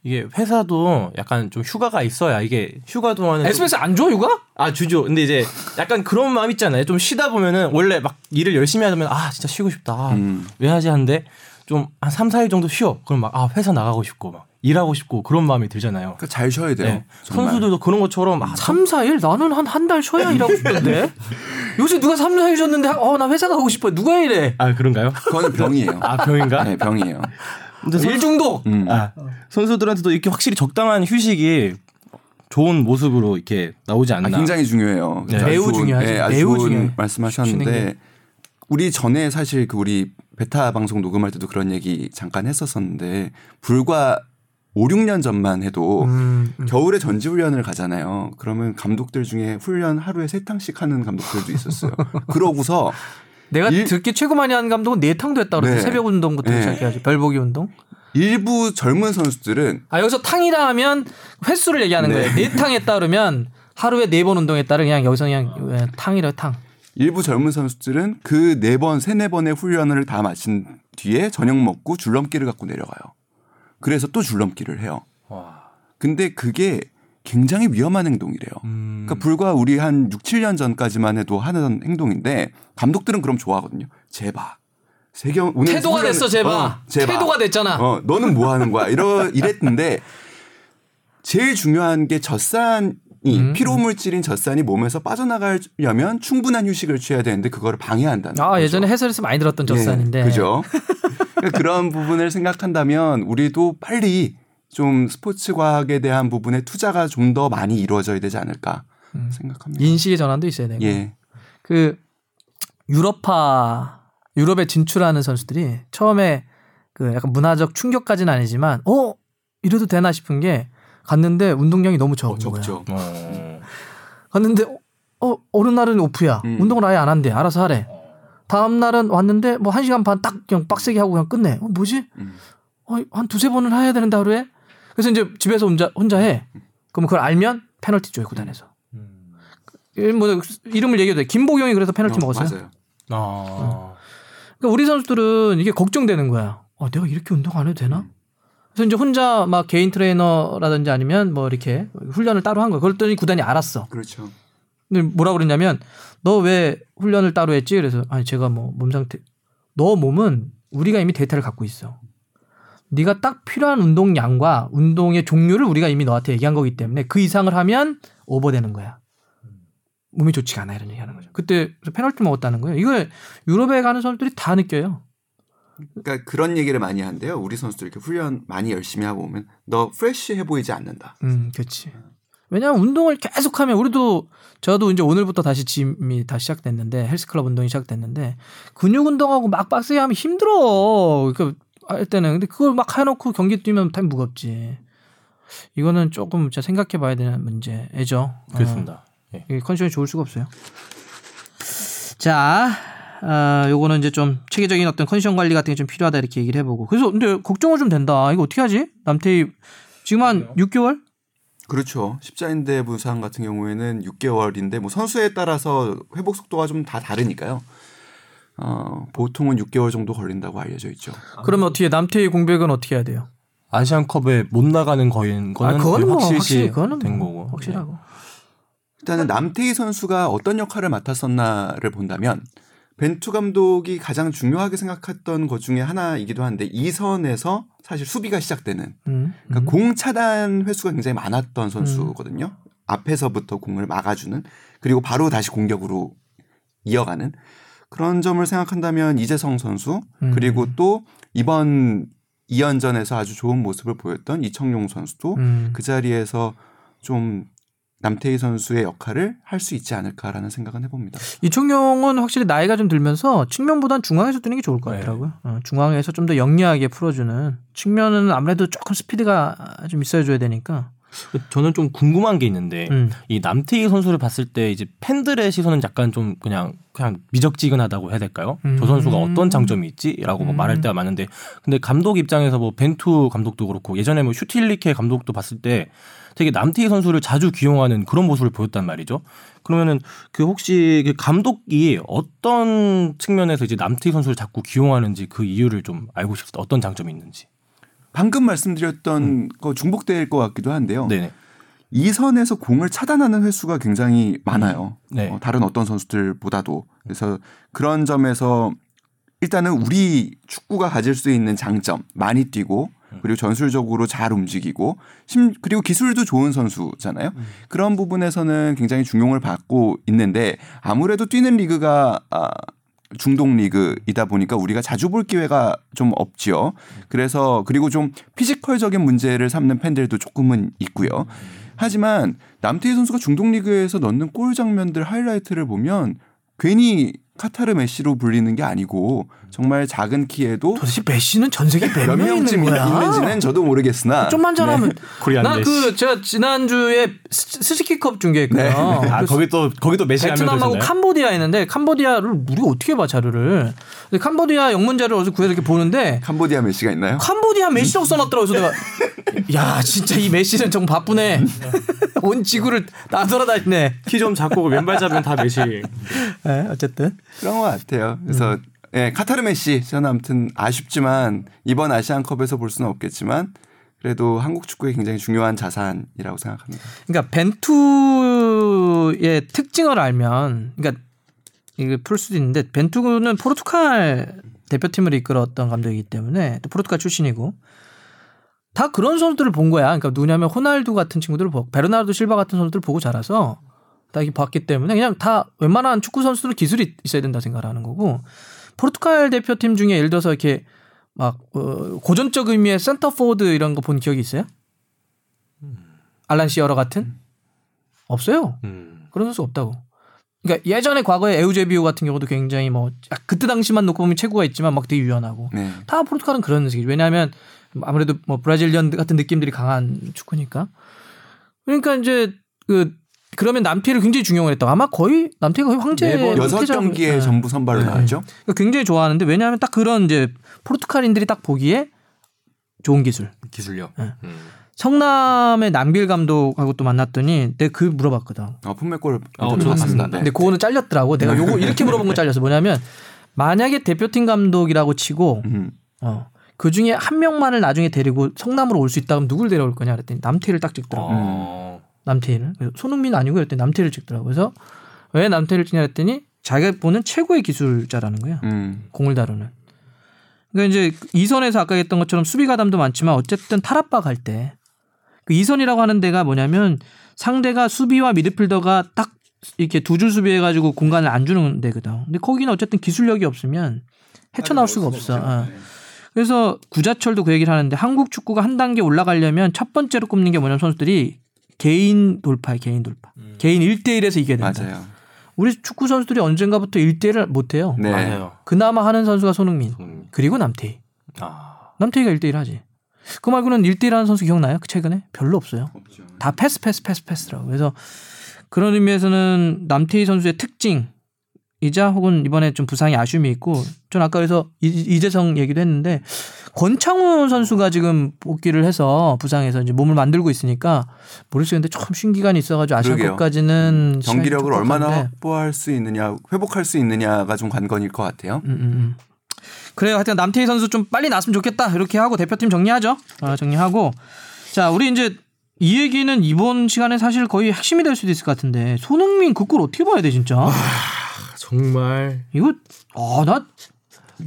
이게 회사도 약간 좀 휴가가 있어야 이게 휴가 동안에 좀- SBS 안 줘, 육아? 아 주죠. 근데 이제 약간 그런 마음 있잖아요. 좀 쉬다 보면은 원래 막 일을 열심히 하면 아 진짜 쉬고 싶다. 음. 왜 하지 하는데 좀 한 3, 4일 정도 쉬어. 그럼 막 아 회사 나가고 싶고 막 일하고 싶고 그런 마음이 들잖아요. 그러니까 잘 쉬어야 돼요. 네. 선수들도 그런 것처럼 아, 3, 4일? 나는 한 한 달 쉬어야 일하고 싶던데. 요새 누가 3, 4일 쉬었는데 어, 나 회사 가고 싶어. 누가 이래? 아 그런가요? 그거는 병이에요. 아 병인가? 네, 병이에요. 근데 선- 일 중독. 음. 아, 선수들한테도 이렇게 확실히 적당한 휴식이 좋은 모습으로 이렇게 나오지 아, 않나. 굉장히 중요해요. 네. 매우 좋은- 중요하죠. 네, 아주 매우. 쉬는 말씀하셨는데 게. 우리 전에 사실 그 우리 베타 방송 녹음할 때도 그런 얘기 잠깐 했었었는데 불과 5, 6년 전만 해도 음, 음. 겨울에 전지훈련을 가잖아요. 그러면 감독들 중에 훈련 하루에 세 탕씩 하는 감독들도 있었어요. 그러고서 내가 일- 듣기 최고 많이 한 감독은 네 탕도 했다 그러고 네. 새벽 운동부터 네. 시작해야지. 별보기 운동. 일부 젊은 선수들은 아 여기서 탕이라 하면 횟수를 얘기하는 네. 거예요. 네 탕 했다 그러면 하루에 네 번 운동했다를 그냥 여기서 그냥 예, 탕이라 탕. 일부 젊은 선수들은 그 네 번, 세네 번의 훈련을 다 마친 뒤에 저녁 먹고 줄넘기를 갖고 내려가요. 그래서 또 줄넘기를 해요. 와. 근데 그게 굉장히 위험한 행동이래요. 음. 그러니까 불과 우리 한 6, 7년 전까지만 해도 하는 행동인데 감독들은 그럼 좋아하거든요. 제발. 세경 오늘 태도가 훈련을- 됐어 제발. 어, 제발. 태도가 됐잖아. 어, 너는 뭐 하는 거야? 이러 이랬는데 제일 중요한 게 젖산 음. 피로 물질인 젖산이 몸에서 빠져나가려면 충분한 휴식을 취해야 되는데 그거를 방해한다는 아 거죠. 예전에 해설에서 많이 들었던 예, 젖산인데. 그죠. 그러니까 그런 부분을 생각한다면 우리도 빨리 좀 스포츠 과학에 대한 부분에 투자가 좀 더 많이 이루어져야 되지 않을까 음. 생각합니다. 인식의 전환도 있어야 되고. 예. 그 유럽파 유럽에 진출하는 선수들이 처음에 그 약간 문화적 충격까지는 아니지만 어 이래도 되나 싶은 게 갔는데 운동량이 너무 적은 어, 거야. 적죠. 어. 갔는데 어 어느 날은 오프야. 음. 운동을 아예 안 한대. 알아서 하래. 다음 날은 왔는데 뭐한 시간 반 딱 그냥 빡세게 하고 그냥 끝내. 어 뭐지? 음. 어, 한 두세 번은 해야 되는데 하루에. 그래서 이제 집에서 혼자 혼자 해. 그럼 그걸 알면 페널티 줘 구단에서. 음. 일- 뭐 이름을 얘기해도 돼. 김보경이 그래서 페널티 어, 먹었어요. 맞아요. 아. 그러니까 우리 선수들은 이게 걱정되는 거야. 어, 내가 이렇게 운동 안 해도 되나? 그래서 이제 혼자 막 개인 트레이너라든지 아니면 뭐 이렇게 훈련을 따로 한 거야. 그랬더니 구단이 알았어. 그렇죠. 근데 뭐라 그랬냐면 너 왜 훈련을 따로 했지? 그래서 아니 제가 뭐 몸 상태 너 몸은 우리가 이미 데이터를 갖고 있어. 네가 딱 필요한 운동량과 운동의 종류를 우리가 이미 너한테 얘기한 거기 때문에 그 이상을 하면 오버되는 거야. 몸이 좋지가 않아 이런 얘기하는 거죠. 그때 페널티 먹었다는 거예요. 이거 유럽에 가는 사람들이 다 느껴요. 그러니까 그런 얘기를 많이 한대요. 우리 선수들 이렇게 훈련 많이 열심히 하고 오면 너 프레쉬해 보이지 않는다. 음, 그렇지. 왜냐하면 운동을 계속하면 우리도 저도 이제 오늘부터 다시 짐이 다시 시작됐는데 헬스클럽 운동이 시작됐는데 근육 운동하고 막 빡세게 하면 힘들어. 그러니까 할 때는 근데 그걸 막 해놓고 경기 뛰면 참 무겁지. 이거는 조금 진짜 생각해봐야 되는 문제죠. 그렇습니다. 예. 어, 이게 컨디션이 좋을 수가 없어요. 자, 아, 요거는 이제 좀 체계적인 어떤 컨디션 관리 같은 게 좀 필요하다 이렇게 얘기를 해보고. 그래서 근데 걱정은 좀 된다. 이거 어떻게 하지? 남태희 지금 한 6개월? 그렇죠. 십자인대 부상 같은 경우에는 6개월인데 뭐 선수에 따라서 회복 속도가 좀 다 다르니까요. 어, 보통은 6개월 정도 걸린다고 알려져 있죠. 그러면 어떻게 남태희 공백은 어떻게 해야 돼요? 아시안컵에 못 나가는 거인 거는 그거는 뭐 확실시 확실히 그거는 된뭐 거고. 확실하고. 일단은 남태희 선수가 어떤 역할을 맡았었나를 본다면 벤투 감독이 가장 중요하게 생각했던 것 중에 하나이기도 한데 이 선에서 사실 수비가 시작되는 음. 그러니까 공 차단 횟수가 굉장히 많았던 선수거든요. 앞에서부터 공을 막아주는 그리고 바로 다시 공격으로 이어가는 그런 점을 생각한다면 이재성 선수 음. 그리고 또 이번 2연전에서 아주 좋은 모습을 보였던 이청용 선수도 음. 그 자리에서 좀 남태희 선수의 역할을 할 수 있지 않을까라는 생각은 해봅니다. 이청용은 확실히 나이가 좀 들면서 측면보단 중앙에서 뛰는 게 좋을 것 네. 같더라고요. 어, 중앙에서 좀 더 영리하게 풀어주는 측면은 아무래도 조금 스피드가 좀 있어줘야 되니까. 저는 좀 궁금한 게 있는데 음. 이 남태희 선수를 봤을 때 이제 팬들의 시선은 약간 좀 그냥 그냥 미적지근하다고 해야 될까요? 음. 저 선수가 어떤 장점이 있지라고 뭐 음. 말할 때가 많은데 근데 감독 입장에서 뭐 벤투 감독도 그렇고 예전에 뭐 슈틸리케 감독도 봤을 때 되게 남태희 선수를 자주 기용하는 그런 모습을 보였단 말이죠. 그러면은 그 혹시 그 감독이 어떤 측면에서 이제 남태희 선수를 자꾸 기용하는지 그 이유를 좀 알고 싶습니다. 어떤 장점이 있는지. 방금 말씀드렸던 거 중복될 것 같기도 한데요. 음. 네네. 이 선에서 공을 차단하는 횟수가 굉장히 많아요. 네. 어, 다른 어떤 선수들보다도. 그래서 그런 점에서 일단은 우리 축구가 가질 수 있는 장점 많이 뛰고 그리고 전술적으로 잘 움직이고 심 그리고 기술도 좋은 선수잖아요. 그런 부분에서는 굉장히 중용을 받고 있는데 아무래도 뛰는 리그가 아 중동 리그이다 보니까 우리가 자주 볼 기회가 좀 없지요. 그래서 그리고 좀 physical적인 문제를 삼는 팬들도 조금은 있고요. 하지만 남태희 선수가 중동 리그에서 넣는 골 장면들 하이라이트를 보면 괜히 카타르 메시로 불리는 게 아니고 정말 작은 키에도 도대체 메시는 전 세계 몇몇명 명쯤 있는? 있는지는 저도 모르겠으나 좀만 잘하면. Korean 난 메시. 그 제가 지난주에 스- 스즈키컵 중계했거든요. 네. 아 거기 또 거기 또 메시 베트남하고. 캄보디아 있는데 캄보디아를 우리가 어떻게 봐 자료를? 근데 캄보디아 영문자를 어디서 구해서 이렇게 보는데 캄보디아 메시가 있나요? 캄보디아 메시라고 써 놨더라고. 그래서 내가 야 진짜 이 메시는 정 바쁘네. 온 지구를 나돌아다니네. 키좀 작고 왼발 잡으면 다 메시. 네, 어쨌든 그런 것 같아요. 그래서 음. 예, 카타르 메시 저는 아무튼 아쉽지만 이번 아시안컵에서 볼 수는 없겠지만 그래도 한국 축구의 굉장히 중요한 자산이라고 생각합니다. 그러니까 벤투의 특징을 알면 그러니까 이게 풀 수도 있는데 벤투는 포르투갈 대표팀을 이끌었던 감독이기 때문에 또 포르투갈 출신이고 다 그런 선수들을 본 거야. 그러니까 누구냐면 호날두 같은 친구들을 보고 베르나르도 실바 같은 선수들을 보고 자라서 다 이렇게 봤기 때문에 그냥 다 웬만한 축구 선수들은 기술이 있어야 된다 생각을 하는 거고 포르투갈 대표팀 중에 예를 들어서 이렇게 막 어, 고전적 의미의 센터 포워드 이런 거 본 기억이 있어요? 알란 시어러 같은 없어요. 음. 그런 선수 없다고. 그러니까 예전에 과거에 에우제비오 같은 경우도 굉장히 뭐 그때 당시만 놓고 보면 체구가 있지만 막 되게 유연하고 네. 다 포르투갈은 그런 식이죠. 왜냐하면 아무래도 뭐 브라질리언 같은 느낌들이 강한 축구니까. 그러니까 이제 그 그러면 남태를 굉장히 중용을 했다. 아마 거의 남태가 거의 황제 매번 여섯 황태자- 경기에 네. 전부 선발로 네. 나왔죠. 그러니까 굉장히 좋아하는데 왜냐하면 딱 그런 이제 포르투갈인들이 딱 보기에 좋은 기술. 기술력. 네. 음. 성남의 남길 감독하고 또 만났더니 내가 그 물어봤거든. 어, 품맥골 어, 인터뷰 저도 봤습니다. 봤습니다. 네. 근데 그거는 잘렸더라고. 내가 요거 이렇게 물어본 건 잘렸어. 뭐냐면 만약에 대표팀 감독이라고 치고 음. 어, 그 중에 한 명만을 나중에 데리고 성남으로 올 수 있다 그럼 누굴 데려올 거냐 그랬더니 남태일을 딱 찍더라고. 어. 남태일을. 그래서 손흥민 아니고 그랬더니 남태일을 찍더라고. 그래서 왜 남태일을 찍냐 그랬더니 자기가 보는 최고의 기술자라는 거야. 음. 공을 다루는. 그러니까 이제 이선에서 아까 했던 것처럼 수비 가담도 많지만 어쨌든 탈압박 할 때 그 이선이라고 하는 데가 뭐냐면 상대가 수비와 미드필더가 딱 이렇게 두 줄 수비해 가지고 공간을 안 주는 데거든. 근데 거기는 어쨌든 기술력이 없으면 헤쳐나올 수가 없어. 어. 그래서 구자철도 그 얘기를 하는데 한국 축구가 한 단계 올라가려면 첫 번째로 꼽는 게 뭐냐면 선수들이 개인 돌파야 개인 돌파. 개인 1대1에서 이겨야 된다. 맞아요. 우리 축구 선수들이 언젠가부터 1대1을 못 해요. 네. 맞아요. 그나마 하는 선수가 손흥민 음. 그리고 남태희. 아. 남태희가 1대1 하지. 그 말고는 1대1 하는 선수 기억나요? 그 최근에? 별로 없어요. 없죠. 다 패스 패스 패스 패스라고. 그래서 그런 의미에서는 남태희 선수의 특징 이자 혹은 이번에 좀 부상이 아쉬움이 있고 전 아까 그래서 이- 이재성 얘기도 했는데 권창훈 선수가 지금 복귀를 해서 부상해서 이제 몸을 만들고 있으니까 모르겠는데 좀쉰 기간이 있어가지고. 아시안컵까지는 시간이 경기력을 얼마나 확보할 수 있느냐, 회복할 수 있느냐가 좀 관건일 것 같아요. 음, 음, 음. 그래요. 하여튼 남태희 선수 좀 빨리 나왔으면 좋겠다. 이렇게 하고 대표팀 정리하죠. 어, 정리하고 자 우리 이제 이 얘기는 이번 시간에 사실 거의 핵심이 될 수도 있을 것 같은데 손흥민 그골 어떻게 봐야 돼 진짜? 정말 이거 아나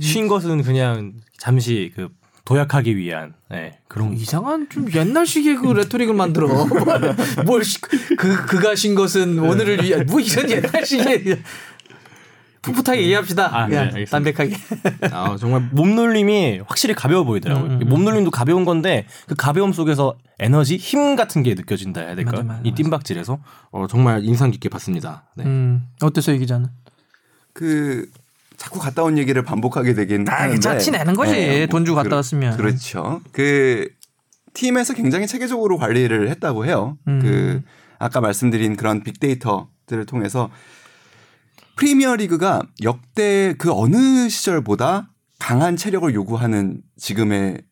쉰 것은 그냥 잠시 그 도약하기 위한 네, 그런 이상한 좀 옛날식의 그 레토릭을 만들어. 뭘 시- 그, 그가 신 것은 오늘을 위한 뭐 이런 옛날식의 풋풋하게 얘기합시다. 아, 네, 그냥 알겠습니다. 담백하게. 아, 정말 몸놀림이 확실히 가벼워 보이더라고요. 음, 음, 음. 몸놀림도 가벼운 건데 그 가벼움 속에서 에너지, 힘 같은 게 느껴진다 해야 될까? 맞아, 맞아, 이 맞아. 뜀박질에서 어, 정말 인상 깊게 봤습니다. 네. 음, 어땠어요 이 기자는? 그 자꾸 갔다 온 얘기를 반복하게 되긴 아, 하는데 짜치 내는 거지. 돈 주고 갔다 그렇- 왔으면. 그렇죠. 그 팀에서 굉장히 체계적으로 관리를 했다고 해요. 음. 그 아까 말씀드린 그런 빅데이터들을 통해서 프리미어 리그가 역대 그 어느 시절보다 강한 체력을 요구하는 지금의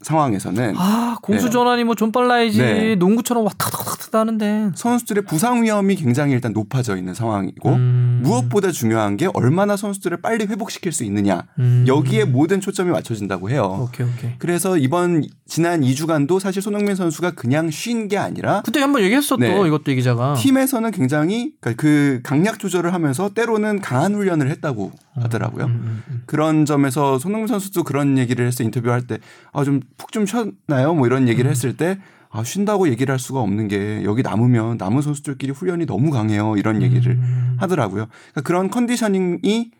상황에서는 아 공수 전환이 뭐좀 빨라야지 네. 농구처럼 왔다 갔다 갔다 하는데 선수들의 부상 위험이 굉장히 일단 높아져 있는 상황이고 음. 무엇보다 중요한 게 얼마나 선수들을 빨리 회복시킬 수 있느냐 음. 여기에 모든 초점이 맞춰진다고 해요. 오케이 오케이 그래서 이번 지난 2주간도 사실 손흥민 선수가 그냥 쉰 게 아니라 그때 한번 얘기했어 또 네. 이것도 이 기자가 팀에서는 굉장히 그러니까 그 강약 조절을 하면서 때로는 강한 훈련을 했다고 하더라고요. 음, 음, 음. 그런 점에서 손흥민 선수도 그런 얘기를 했어 인터뷰할 때 아 좀푹좀 쉬었나요? 뭐 이런 얘기를 했을 때 아, 쉰다고 얘기를 할 수가 없는 게 여기 남으면 남은 선수들끼리 훈련이 너무 강해요. 이런 얘기를 음. 하더라고요. 그러니까 그런 컨디셔닝이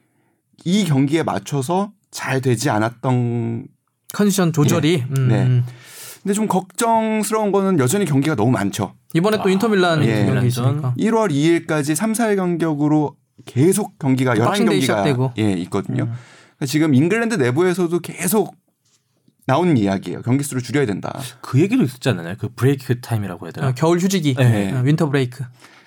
이 경기에 맞춰서 잘 되지 않았던 컨디션 조절이 음, 네. 음. 근데 좀 걱정스러운 거는 여전히 경기가 너무 많죠. 이번에 또 아, 인터밀란 예. 있으니까 1월 2일까지 3, 4일 간격으로 계속 경기가 Boxing Day 11경기가 시작되고. 예, 있거든요. 음. 그러니까 지금 잉글랜드 내부에서도 계속 나오는 이야기예요. 경기 수를 줄여야 된다. 그 얘기도 있었지 않나요? 그 break time이라고 해야 되나? 어, 겨울 휴지기 네. 어, winter break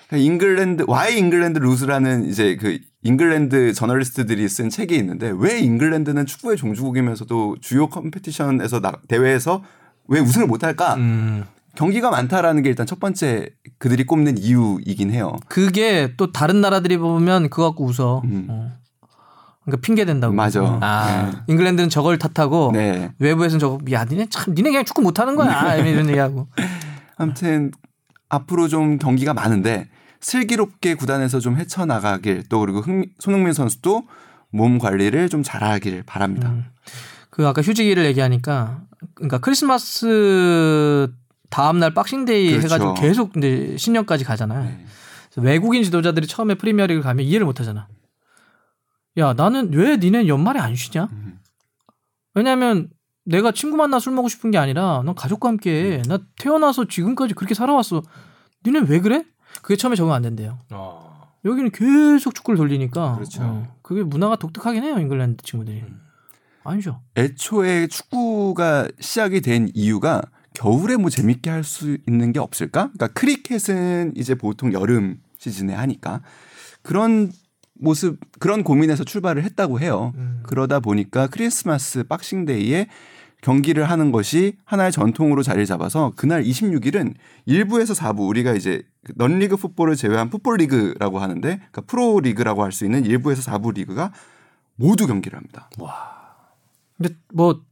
그러니까 잉글랜드 Why England Lose라는 이제 그 잉글랜드 저널리스트들이 쓴 책이 있는데 왜 잉글랜드는 축구의 종주국이면서도 주요 competition에서 나, 대회에서 왜 우승을 못할까? 음, 경기가 많다라는 게 일단 첫 번째 그들이 꼽는 이유이긴 해요. 그게 또 다른 나라들이 보면 그거 갖고 웃어 음. 어. 그러니까 핑계 댄다고 맞아. 어. 아. 잉글랜드는 저걸 탓하고 네. 외부에서는 저거 야 니네 참 니네 그냥 축구 못하는 거야 이런 얘기하고 아무튼 앞으로 좀 경기가 많은데 슬기롭게 구단에서 좀 헤쳐나가길 또 그리고 흥, 손흥민 선수도 몸 관리를 좀 잘하길 바랍니다. 음. 그 아까 휴지기를 얘기하니까 그러니까 크리스마스 다음 날 Boxing Day 그렇죠. 해가지고 계속 이제 신년까지 가잖아요. 네. 외국인 지도자들이 처음에 프리미어리그 가면 이해를 못 하잖아. 야, 나는 왜 니네 연말에 안 쉬냐? 음. 왜냐면 내가 친구 만나 술 먹고 싶은 게 아니라 난 가족과 함께 해. 나 태어나서 지금까지 그렇게 살아왔어. 니네 왜 그래? 그게 처음에 적응 안 된대요. 아. 여기는 계속 축구를 돌리니까 그렇죠. 어, 그게 문화가 독특하긴 해요 잉글랜드 친구들이 음. 아니죠 애초에 축구가 시작이 된 이유가 겨울에 뭐 재밌게 할 수 있는 게 없을까? 그러니까 크리켓은 이제 보통 여름 시즌에 하니까 그런 모습 그런 고민에서 출발을 했다고 해요. 음. 그러다 보니까 크리스마스 박싱데이에 경기를 하는 것이 하나의 전통으로 자리를 잡아서 그날 26일은 1부에서 4부 우리가 이제 non-league football을 제외한 풋볼 리그라고 하는데 그러니까 프로 리그라고 할 수 있는 1부에서 4부 리그가 모두 경기를 합니다. 근데 뭐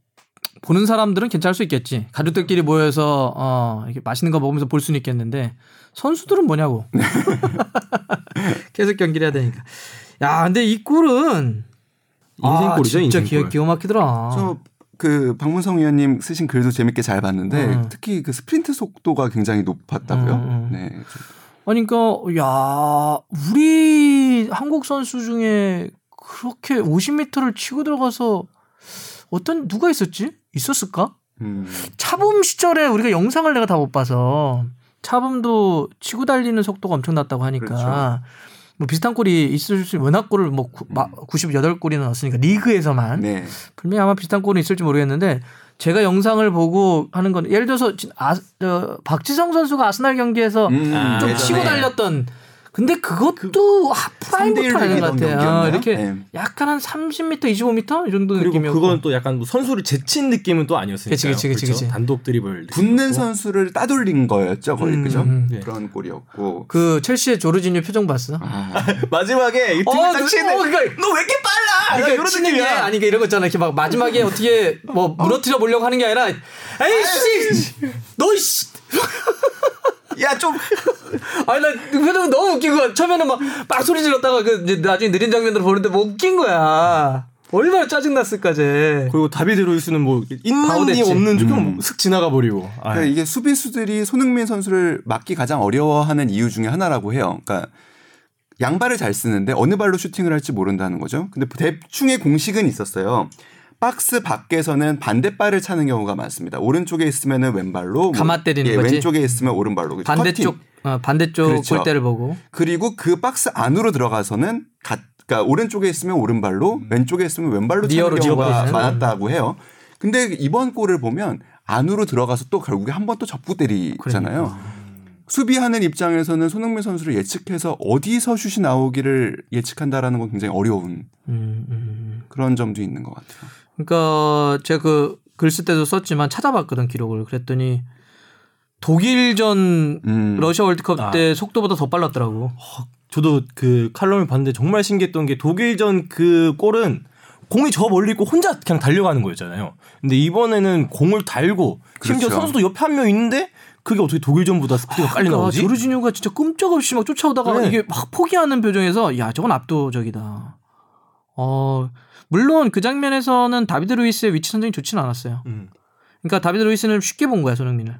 보는 사람들은 괜찮을 수 있겠지 가족들끼리 모여서 어 이렇게 맛있는 거 먹으면서 볼 수는 있겠는데 선수들은 뭐냐고 계속 경기를 해야 되니까 야 근데 이 꿀은 인생골이죠, 아, 진짜 인생골. 기가, 기가 막히더라 저 그 박문성 위원님 쓰신 글도 재밌게 잘 봤는데 음. 특히 그 스프린트 속도가 굉장히 높았다고요. 음, 음. 네. 아니 그러니까 야 우리 한국 선수 중에 그렇게 50m를 치고 들어가서 어떤 누가 있었지? 있었을까? 음. 차붐 시절에 우리가 영상을 내가 다 못 봐서 차붐도 치고 달리는 속도가 엄청났다고 하니까 그렇죠. 뭐 비슷한 골이 있을 수 워낙 골을 뭐 구, 마, 98골이나 넣었으니까 리그에서만 네. 분명히 아마 비슷한 골은 있을지 모르겠는데 제가 영상을 보고 하는 건 예를 들어서 진- 아, 저, 박지성 선수가 아스날 경기에서 음, 아, 좀 예전에 치고 달렸던 근데 그것도 하프라인부터 3대1 하는 것 같아요. 어, 이렇게 네. 약간 한 30m, 25m 이 정도 그리고 느낌이었고. 그건 또 약간 뭐 선수를 제친 느낌은 또 아니었으니까. 그치, 그치, 그치, 그치. 단독 드리블. 붙는. 선수를 따돌린 거였죠, 거의 음, 그죠? 음. 네. 그런 골이었고. 그 첼시의 조르지뉴 표정 봤어? 아, 마지막에 이 어, 등을 그- 딱 치는. 어, 그러니까 너왜 이렇게 빨라? 그러니까 이런 느낌이야. 아니 그러니까 이런 거 있잖아. 이렇게 막 마지막에 어떻게 뭐 무너뜨려 보려고 하는 게 아니라 에이씨 너씨 야 좀. 아니 나그 표정 너무 웃긴 거야. 처음에는 막, 막 소리 질렀다가 그 이제 나중에 느린 장면으로 보는데 뭐 웃긴 거야. 얼마나 짜증 났을까 쟤. 그리고 다비드 루이스는 뭐 있는. 니 없는 줄 음. 그냥 슥 지나가 버리고. 아, 그러니까 이게 수비수들이 손흥민 선수를 막기 가장 어려워하는 이유 중에 하나라고 해요. 그러니까 양발을 잘 쓰는데 어느 발로 슈팅을 할지 모른다는 거죠. 근데 대충의 공식은 있었어요. 박스 밖에서는 반대발을 차는 경우가 많습니다. 오른쪽에 있으면은 왼발로, 뭐 감아 때리는 예, 거지? 왼쪽에 있으면 오른발로. 반대쪽. 어, 반대쪽 그렇죠. 골대를 보고 그리고 그 박스 안으로 들어가서는 가, 그러니까 오른쪽에 있으면 오른발로, 왼쪽에 있으면 왼발로 차는 경우가 많았다고 해요. 근데 이번 골을 보면 안으로 들어가서 또 결국에 한 번 또 접고 때리잖아요. 그러니까. 수비하는 입장에서는 손흥민 선수를 예측해서 어디서 슛이 나오기를 예측한다라는 건 굉장히 어려운 음, 음. 그런 점도 있는 것 같아요. 그러니까 제가 그 글 쓸 때도 썼지만 찾아봤거든 기록을 그랬더니 독일전 음. 러시아 월드컵 아. 때 속도보다 더 빨랐더라고. 저도 그 칼럼을 봤는데 정말 신기했던 게 독일전 그 골은 공이 저 멀리 있고 혼자 그냥 달려가는 거였잖아요. 근데 이번에는 공을 달고 심지어 그렇죠. 선수도 옆에 한 명 있는데 그게 어떻게 독일전보다 스피드가 빨리 그러니까 나오지? 조르지뉴가 진짜 끔짝없이 막 쫓아오다가 네. 이게 막 포기하는 표정에서 야 저건 압도적이다. 어 물론 그 장면에서는 다비드 루이스의 위치 선정이 좋지는 않았어요. 음. 그러니까 다비드 루이스는 쉽게 본 거야 손흥민을.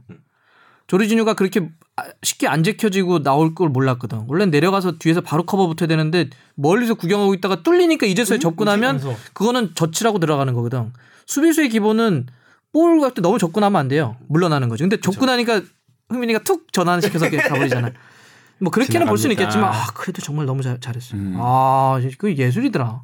조르지뉴가 그렇게 아- 쉽게 안 제켜지고 나올 걸 몰랐거든. 원래 내려가서 뒤에서 바로 커버 붙어야 되는데 멀리서 구경하고 있다가 뚫리니까 이제서야 접근하면 그거는 젖히라고 들어가는 거거든. 수비수의 기본은 볼 갈 때 너무 접근하면 안 돼요. 물러나는 거죠. 근데 접근하니까 흥민이가 툭 전환시켜서 가버리잖아. 뭐 그렇게는 볼 수는. 있겠지만 아 그래도 정말 너무 잘, 잘했어. 음. 아그 예술이더라.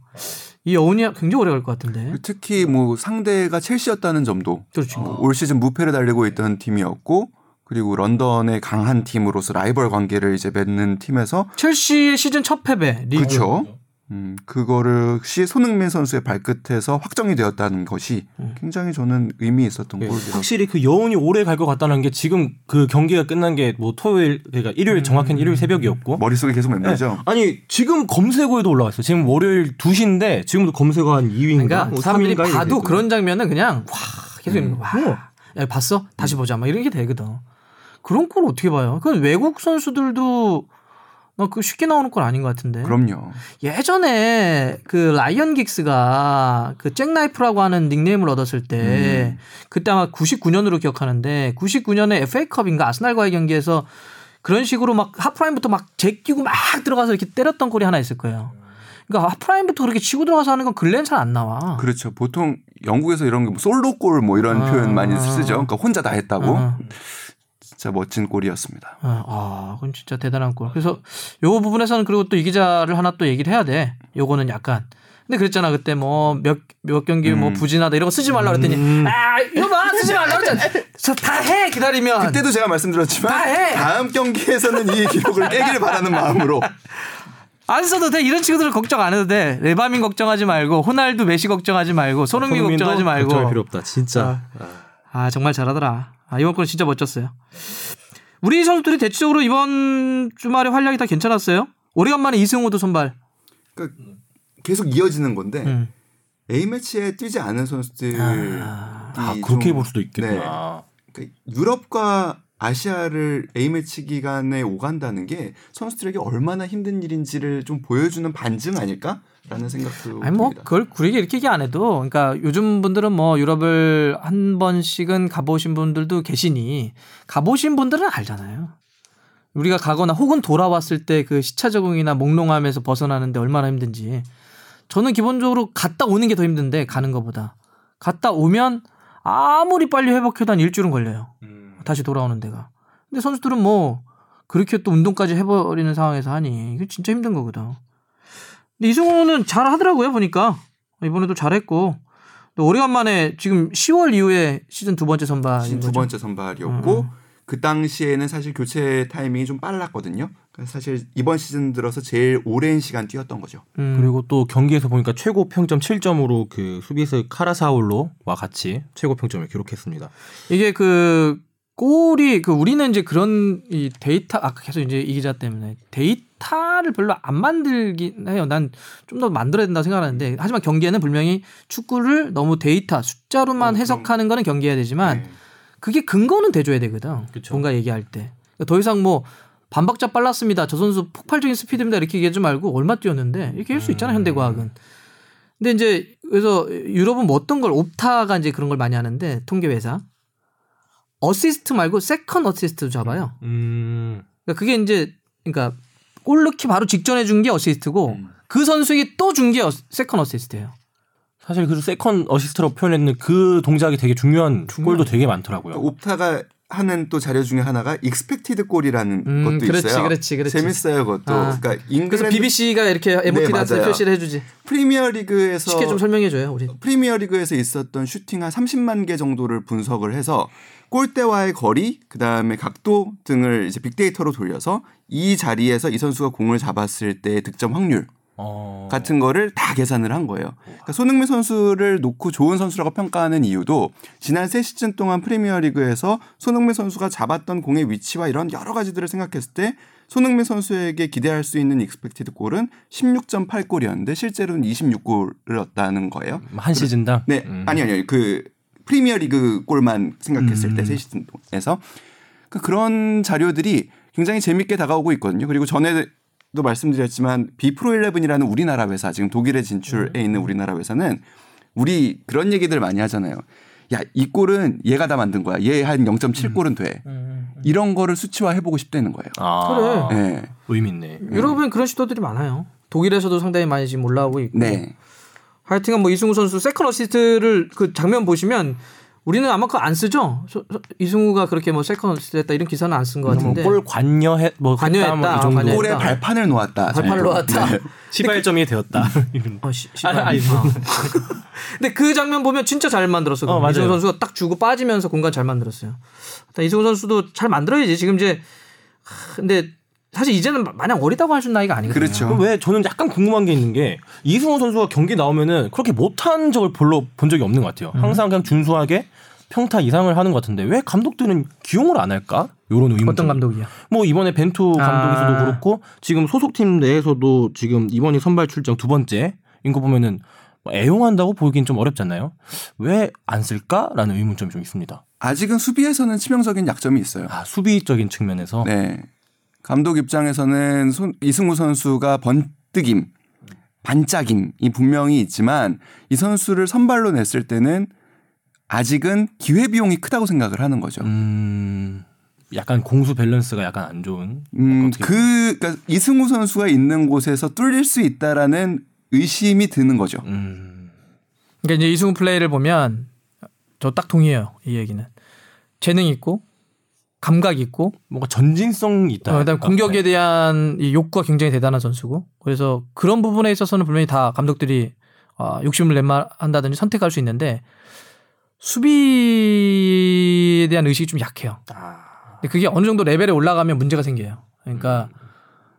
이 여운이 굉장히 오래 갈 것 같은데. 특히 뭐 상대가 첼시였다는 점도 그렇죠. 어, 올 시즌 무패를 달리고 있던 팀이었고 그리고 런던의 강한 팀으로서 라이벌 관계를 이제 맺는 팀에서 첼시의 시즌 첫 패배 리그. 그렇죠. 음, 그거를 시 손흥민 선수의 발끝에서 확정이 되었다는 것이 음. 굉장히 저는 의미 있었던 예, 골이라고. 확실히 그 여운이 오래 갈 것 같다는 게 지금 그 경기가 끝난 게 뭐 토요일 그러니까 일요일 정확한 일요일 새벽이었고 머릿속에 계속 맴돌죠. 아니 지금 검색어에도 올라왔어요. 지금 월요일 2시인데 지금도 검색어 한 2위인가 그러니까 뭐 사람들이 3위인가 이렇게 봐도. 그런 장면은 그냥 와 계속 있는 거. 와. 뭐. 야 봤어? 다시 보자. 막 이런 게 되거든. 그런 걸 어떻게 봐요? 그건 외국 선수들도 어, 그 쉽게 나오는 건 아닌 것 같은데. 그럼요. 예전에 그 라이언 긱스가 그 잭나이프라고 하는 닉네임을 얻었을 때 음. 그때 아마 99년으로 기억하는데 99년에 FA컵인가 아스날과의 경기에서 그런 식으로 막 하프라인부터 막 제끼고 막 들어가서 이렇게 때렸던 골이 하나 있을 거예요. 그러니까 하프라인부터 그렇게 치고 들어가서 하는 건 근래엔 잘안 나와. 그렇죠. 보통 영국에서 이런 게 뭐 솔로골 뭐 이런 아. 표현 많이 쓰죠. 그러니까 혼자 다 했다고. 아. 진짜 멋진 골이었습니다. 아, 아, 그건 진짜 대단한 골. 그래서 요 부분에서는 그리고 또 이 기자를 하나 또 얘기를 해야 돼. 요거는 약간. 근데 그랬잖아 그때 뭐 몇몇 경기 뭐 음. 부진하다 이런 거 쓰지 말라 그랬더니 음. 아 이거 봐 쓰지 말라 그랬잖아. 다해 기다리면. 그때도 제가 말씀드렸지만 다 해! 다음 경기에서는 이 기록을 깨기를 바라는 마음으로 안 써도 돼. 이런 친구들은 걱정 안 해도 돼. 레바민 걱정하지 말고 호날두 메시 걱정하지 말고 손흥민 걱정하지 말고. 걱정할 필요 없다. 진짜. 아 정말 잘하더라. 아 이번 건 진짜 멋졌어요. 우리 선수들이 대체적으로 이번 주말에 활약이 다 괜찮았어요. 오래간만에 이승호도 선발. 그러니까 계속 이어지는 건데 음. A 매치에 뛰지 않은 선수들이 아, 아 그렇게 좀- 볼 수도 네. 있겠구나. 그러니까 유럽과 아시아를 A 매치 기간에 오간다는 게 선수들에게 얼마나 힘든 일인지를 좀 보여주는 반증 아닐까 라는 생각도 아니 뭐 듭니다. 그걸 구리게 이렇게 얘기 안 해도 그러니까 요즘 분들은 뭐 유럽을 한 번씩은 가보신 분들도 계시니 가보신 분들은 알잖아요. 우리가 가거나 혹은 돌아왔을 때 그 시차 적응이나 몽롱함에서 벗어나는데 얼마나 힘든지. 저는 기본적으로 갔다 오는 게 더 힘든데 가는 것보다 갔다 오면 아무리 빨리 회복해도 한 일주일은 걸려요. 다시 돌아오는 데가. 근데 선수들은 뭐 그렇게 또 운동까지 해버리는 상황에서 하니 이게 진짜 힘든 거거든. 근데 이승우는 잘 하더라고요 보니까 이번에도 잘했고 또 오래간만에 지금 10월 이후에 시즌 두 번째 선발인 시즌 거죠. 두 번째 선발이었고 음. 그 당시에는 사실 교체 타이밍이 좀 빨랐거든요. 그래서 사실 이번 시즌 들어서 제일 오랜 시간 뛰었던 거죠. 음. 그리고 또 경기에서 보니까 최고 평점 7점으로 그 수비수 카라사울로와 같이 최고 평점을 기록했습니다. 이게 그 골이 그 우리는 이제 그런 이 데이터 아까 계속 이제 이 기자 때문에 데이터를 별로 안 만들긴 해요. 난 좀 더 만들어야 된다고 생각하는데 하지만 경기에는 분명히 축구를 너무 데이터 숫자로만 어, 해석하는 거는 경계해야 되지만 네. 그게 근거는 돼줘야 되거든. 그쵸. 뭔가 얘기할 때. 그러니까 더 이상 뭐 반박자 빨랐습니다. 저 선수 폭발적인 스피드입니다. 이렇게 얘기하지 말고 얼마 뛰었는데 이렇게 할 수 있잖아 음. 현대과학은. 근데 이제 그래서 유럽은 뭐 어떤 걸 옵타가 이제 그런 걸 많이 하는데 통계 회사 어시스트 말고 second 어시스트도 잡아요. 음. 그러니까 그게 이제 그러니까 골 넣기 바로 직전에 준 게 어시스트고 음. 그 선수에게 또 준 게 second 어시스트예요. 사실 그 second 어시스트로 표현했는 그 동작이 되게 중요한 골도 되게 많더라고요. 그러니까 옵타가 하는 또 자료 중에 하나가 expected 골이라는 음, 것도 그렇지, 있어요. 그렇지, 그렇지. 재밌어요, 그것도. 아. 그러니까 그래서 잉글랜드 BBC가 이렇게 MOTD 할 때 맞아요. 표시를 해주지. 프리미어 리그에서 쉽게 좀 설명해 줘요, 우리. 프리미어 리그에서 있었던 슈팅 한 30만 개 정도를 분석을 해서 골대와의 거리, 그 다음에 각도 등을 이제 빅데이터로 돌려서 이 자리에서 이 선수가 공을 잡았을 때의 득점 확률 어. 같은 거를 다 계산을 한 거예요. 그러니까 손흥민 선수를 놓고 좋은 선수라고 평가하는 이유도 지난 세 시즌 동안 프리미어리그에서 손흥민 선수가 잡았던 공의 위치와 이런 여러 가지들을 생각했을 때 손흥민 선수에게 기대할 수 있는 expected 골은 16.8골이었는데 실제로는 26골을 넣었다는 거예요. 한 시즌당. 네, 음. 아니 아니요. 그 프리미어리그 골만 생각했을 때 음. 세 시즌에서 그 그런 자료들이 굉장히 재밌게 다가오고 있거든요. 그리고 전에 도 말씀드렸지만 비프로 11이라는 우리나라 회사 지금 독일에 진출해 있는 우리나라 회사는 우리 그런 얘기들 많이 하잖아요. 야, 이 골은 얘가 다 만든 거야. 얘 한 0.7골은 돼. 이런 거를 수치화해 보고 싶다는 거예요. 아. 그래. 네. 의미 있네. 유럽엔 그런 시도들이 많아요. 독일에서도 상당히 많이 지금 올라오고 있고. 네. 하여튼간 뭐 이승우 선수 second 어시스트를 그 장면 보시면 우리는 아마 그거 안 쓰죠. 소- 소- 이승우가 그렇게 뭐 second 했다 이런 기사는 안 쓴 것 같은데. 뭐 골 관여해 뭐 관여했다. 했다, 뭐이 정도. 관여했다. 골에 발판을 놓았다. 발판을 정도. 놓았다. 네. 시발점이 되었다. 이런. 어, 시, 시, 아니, 아니, 어. 근데 그 장면 보면 진짜 잘 만들었어. 어. 이승우 선수가 딱 주고 빠지면서 공간 잘 만들었어요. 이승우 선수도 잘 만들어야지. 지금 이제 하, 근데 사실 이제는 마냥 어리다고 할 수 있는 나이가 아니거든요. 그렇죠. 그럼 왜 저는 약간 궁금한 게 있는 게 이승호 선수가 경기 나오면은 그렇게 못한 적을 별로 본 적이 없는 것 같아요. 음. 항상 그냥 준수하게 평타 이상을 하는 것 같은데 왜 감독들은 기용을 안 할까? 요런 의문. 어떤 감독이야? 뭐 이번에 벤투 감독에서도 아. 그렇고 지금 소속팀 내에서도 지금 이번이 선발 출장 두 번째인 거 보면은 뭐 애용한다고 보기엔 좀 어렵잖아요. 왜 안 쓸까라는 의문점이 좀 있습니다. 아직은 수비에서는 치명적인 약점이 있어요. 아 수비적인 측면에서 네. 감독 입장에서는 손, 이승우 선수가 번뜩임, 반짝임이 분명히 있지만 이 선수를 선발로 냈을 때는 아직은 기회 비용이 크다고 생각을 하는 거죠. 음, 약간 공수 밸런스가 약간 안 좋은. 음, 그, 그러니까 이승우 선수가 있는 곳에서 뚫릴 수 있다라는 의심이 드는 거죠. 음, 그러니까 이제 이승우 플레이를 보면 저 딱 동의해요. 이 얘기는 재능 있고 감각 있고 뭔가 전진성 있다. 어, 그다음 공격에 대한 이 욕구가 굉장히 대단한 선수고 그래서 그런 부분에 있어서는 분명히 다 감독들이 아, 욕심을 낸말 한다든지 선택할 수 있는데 수비에 대한 의식이 좀 약해요. 아, 근데 그게 어느 정도 레벨에 올라가면 문제가 생겨요. 그러니까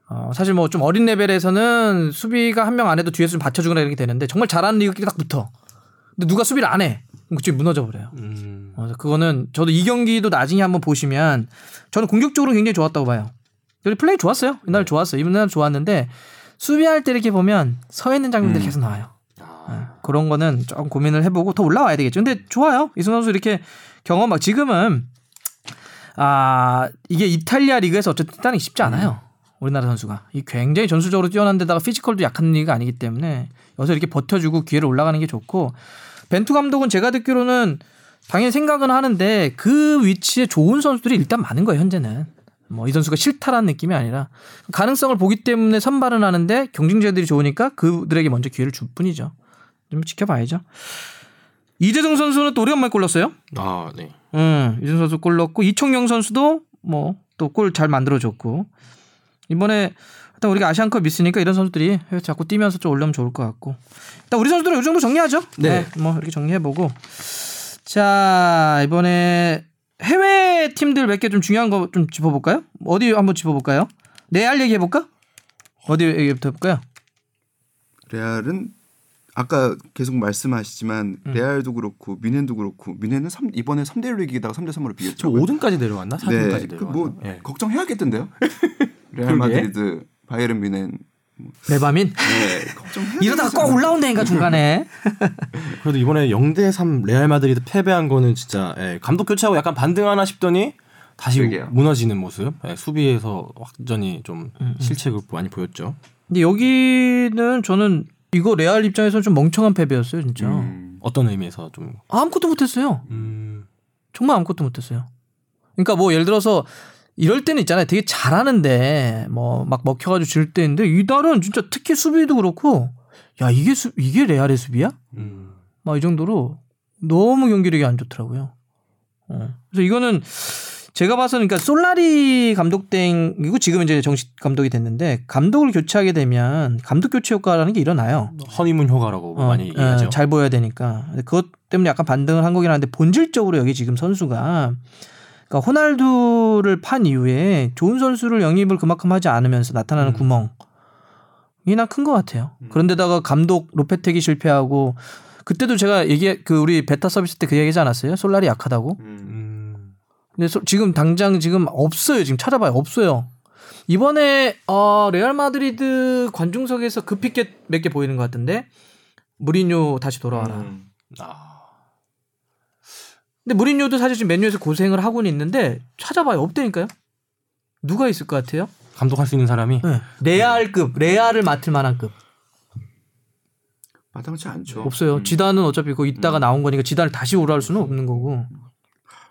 어, 사실 뭐 좀 어린 레벨에서는 수비가 한 명 안 해도 뒤에서 좀 받쳐주거나 이렇게 되는데 정말 잘하는 리그끼리 딱 붙어. 근데 누가 수비를 안 해. 그쪽이 무너져 버려요. 음, 어, 그거는 저도 이 경기도 나중에 한번 보시면 저는 공격적으로 굉장히 좋았다고 봐요. 그리고 플레이 좋았어요. 이날 좋았어요. 이날 좋았는데 수비할 때 이렇게 보면 서 있는 장면들이 계속 나와요. 어, 그런 거는 조금 고민을 해보고 더 올라와야 되겠죠. 근데 좋아요. 이승우 선수 이렇게 경험 막 지금은 아 이게 이탈리아 리그에서 어쨌든 뛰는 게 쉽지 않아요. 우리나라 선수가 이 굉장히 전술적으로 뛰어난 데다가 physical도 약한 리그가 아니기 때문에 여기서 이렇게 버텨주고 기회를 올라가는 게 좋고 벤투 감독은 제가 듣기로는 당연히 생각은 하는데 그 위치에 좋은 선수들이 일단 많은 거예요 현재는. 뭐 이 선수가 싫다라는 느낌이 아니라. 가능성을 보기 때문에 선발은 하는데 경쟁자들이 좋으니까 그들에게 먼저 기회를 줄 뿐이죠. 좀 지켜봐야죠. 이재동 선수는 또 오랜만에 골 넣었어요? 아, 네. 음, 이준 선수 골 넣었고 이청용 선수도 뭐 또 골 잘 만들어줬고. 이번에 일단 우리가 아시안컵 있으니까 이런 선수들이 자꾸 뛰면서 좀 올라오면 좋을 것 같고 일단 우리 선수들은 이 정도 정리하죠. 네. 뭐 이렇게 정리해보고 자 이번에 해외 팀들 몇 개 좀 중요한 거 좀 짚어볼까요? 어디 한번 짚어볼까요? 레알 얘기해볼까? 어디 얘기부터 해볼까요? 레알은 아까 계속 말씀하시지만 음. 레알도 그렇고 뮌헨도 그렇고 3, 이번에 3대 1로 이기다가 3대 3으로 저 비겼죠. 5등까지 내려왔나? 4등까지 네, 내려왔나? 그뭐 예. 걱정해야겠던데요. 레알. 마드리드, 바이에른 뮌헨. 레바뮌 네, 이러다가 꼭 올라온다니까 중간에 그래도 이번에 0대 3 레알 마드리드 패배한 거는 진짜 예, 감독 교체하고 약간 반등하나 싶더니 다시 그러게요. 무너지는 모습. 예, 수비에서 확실히 좀 음, 실책을 많이 보였죠. 근데 여기는 저는 이거 레알 입장에서 좀 멍청한 패배였어요 진짜 음, 어떤 의미에서 좀 아무것도 못했어요. 음, 정말 아무것도 못했어요. 그러니까 뭐 예를 들어서 이럴 때는 있잖아요. 되게 잘하는데 뭐 막 먹혀가지고 질 때인데 이달은 진짜 특히 수비도 그렇고 야 이게 수 이게 레알의 수비야? 음. 막이 정도로 너무 경기력이 안 좋더라고요. 어. 그래서 이거는 제가 봐서는 그러니까 솔라리 감독 땡이고 지금 이제 정식 감독이 됐는데 감독을 교체하게 되면 감독 교체 효과라는 게 일어나요. 허니문 효과라고 어, 많이 얘기하죠. 어, 잘 보여야 되니까. 그것 때문에 약간 반등을 한 거긴 한데 본질적으로 여기 지금 선수가 그러니까 호날두를 판 이후에 좋은 선수를 영입을 그만큼 하지 않으면서 나타나는 음. 구멍이 너무 큰 것 같아요. 그런데다가 감독 로페테기 실패하고 그때도 제가 얘기 그 우리 베타 서비스 때 그 얘기하지 않았어요? 솔라리 약하다고. 음. 음. 근데 소- 지금 당장 지금 없어요. 지금 찾아봐요. 없어요. 이번에 어, 레알 마드리드 관중석에서 그 피켓 몇개 보이는 것 같은데 무리뉴 다시 돌아와라. 음. 아. 근데 무리뉴도 사실 지금 맨유에서 고생을 하고는 있는데 찾아봐요. 없다니까요. 누가 있을 것 같아요? 감독할 수 있는 사람이 네. 레알급, 레알을 맡을 만한 급 마땅치 않죠. 없어요. 음, 지단은 어차피 그 있다가 나온 거니까 지단을 다시 오라할 수는 없는 거고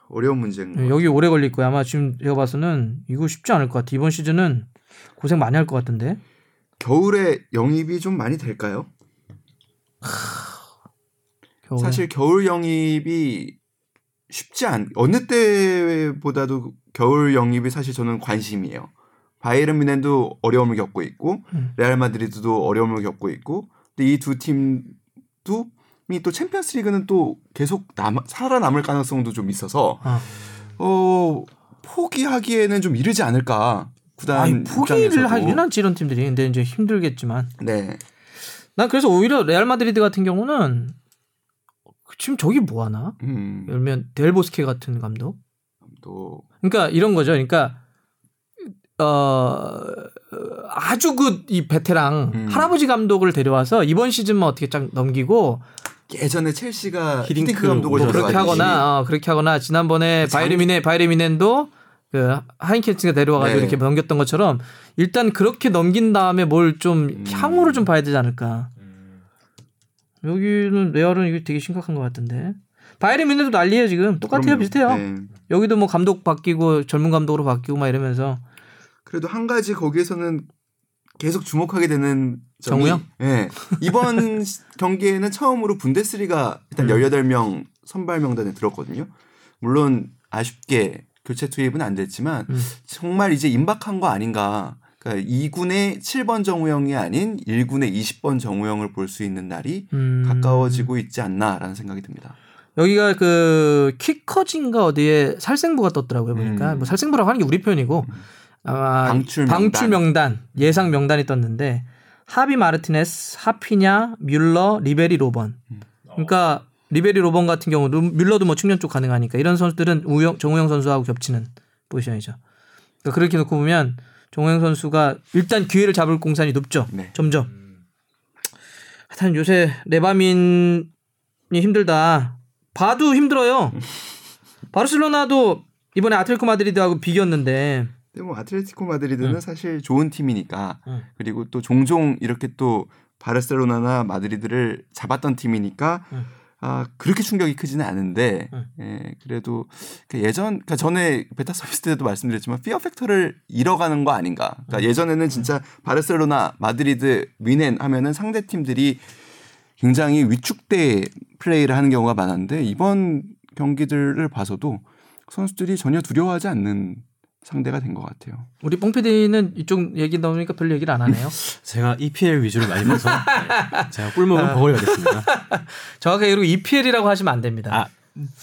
어려운 문제인 거. 네, 여기 오래 걸릴 거야. 아마 지금 제가 봐서는 이거 쉽지 않을 것 같아. 이번 시즌은 고생 많이 할 것 같은데. 겨울에 영입이 좀 많이 될까요? 겨울에. 사실 겨울 영입이 쉽지 않 어느 때보다도 겨울 영입이 사실 저는 관심이에요. 바이에른 뮌헨도 어려움을 겪고 있고 음. 레알 마드리드도 어려움을 겪고 있고 근데 이 두 팀도 이또 챔피언스 리그는 또 계속 남, 살아남을 가능성도 좀 있어서 아. 어 포기하기에는 좀 이르지 않을까 구단 아니 포기를. 하긴 하지 이런 팀들이 근데 이제 힘들겠지만 네 난 그래서 오히려 레알 마드리드 같은 경우는 지금 저기 뭐 하나? 음, 예를 들면 델보스케 같은 감독. 또 그러니까 이런 거죠. 그러니까 어 아주 그 이 베테랑 음. 할아버지 감독을 데려와서 이번 시즌만 어떻게 쫙 넘기고 예전에 첼시가 히딩크 히딩크 감독을 뭐 그렇게 하거나 어, 그렇게 하거나 지난번에 장- 바이에른 뮌헨 바이에른 뮌헨도 그 하인케스가 내려와가지고 네. 이렇게 넘겼던 것처럼 일단 그렇게 넘긴 다음에 뭘좀 음. 향후를 좀 봐야 되지 않을까. 여기는 레알은 이게 되게 심각한 것 같은데. 바이에른 뮌헨도 난리예요 지금. 똑같아요 그럼요. 비슷해요. 네. 여기도 뭐 감독 바뀌고 젊은 감독으로 바뀌고 막 이러면서 그래도 한 가지 거기에서는 계속 주목하게 되는 점이 정우영? 예. 이번 시- 경기에는 처음으로 분데스리가 일단 음. 18명 선발 명단에 들었거든요. 물론 아쉽게 교체 투입은 안 됐지만 음. 정말 이제 임박한 거 아닌가. 그러니까 2군의 7번 정우영이 아닌 1군의 20번 정우영을 볼 수 있는 날이 음. 가까워지고 있지 않나라는 생각이 듭니다. 여기가 그 키커진가 어디에 살생부가 떴더라고요 보니까 음. 뭐 살생부라고 하는 게 우리 표현이고 아마 방출 명단. 방출 명단 예상 명단이 떴는데 하비 마르티네스, 하피냐, 뮬러, 리베리 로번. 음. 그러니까 리베리 로번 같은 경우 는 뮬러도 뭐 측면 쪽 가능하니까 이런 선수들은 우영, 정우영 선수하고 겹치는 포지션이죠. 그러니까 그렇게 놓고 보면 정우영 선수가 일단 기회를 잡을 공산이 높죠. 네. 점점. 하여튼 요새 레바민이 힘들다. 봐도 힘들어요. 바르셀로나도 이번에 아틀레티코 마드리드하고 비겼는데 근데 뭐 아틀레티코 마드리드는 사실 좋은 팀이니까 음. 그리고 또 종종 이렇게 또 바르셀로나나 마드리드를 잡았던 팀이니까 음. 아 그렇게 충격이 크지는 않은데 음. 예, 그래도 그 예전 그러니까 전에 베타 서비스 때도 말씀드렸지만 fear factor를 잃어가는 거 아닌가. 그러니까 예전에는 진짜 바르셀로나, 마드리드, 뮌헨 하면은 상대 팀들이 굉장히 위축돼 플레이를 하는 경우가 많았는데 이번 경기들을 봐서도 선수들이 전혀 두려워하지 않는 상대가 된 것 같아요. 우리 뽕 PD는 이쪽 얘기 나오니까 별 얘기를 안 하네요. 제가 EPL 위주로 많이 봐서 제가 꿀먹은 벙어리 해야겠습니다. 정확하게 그리고 EPL이라고 하시면 안 됩니다. 아,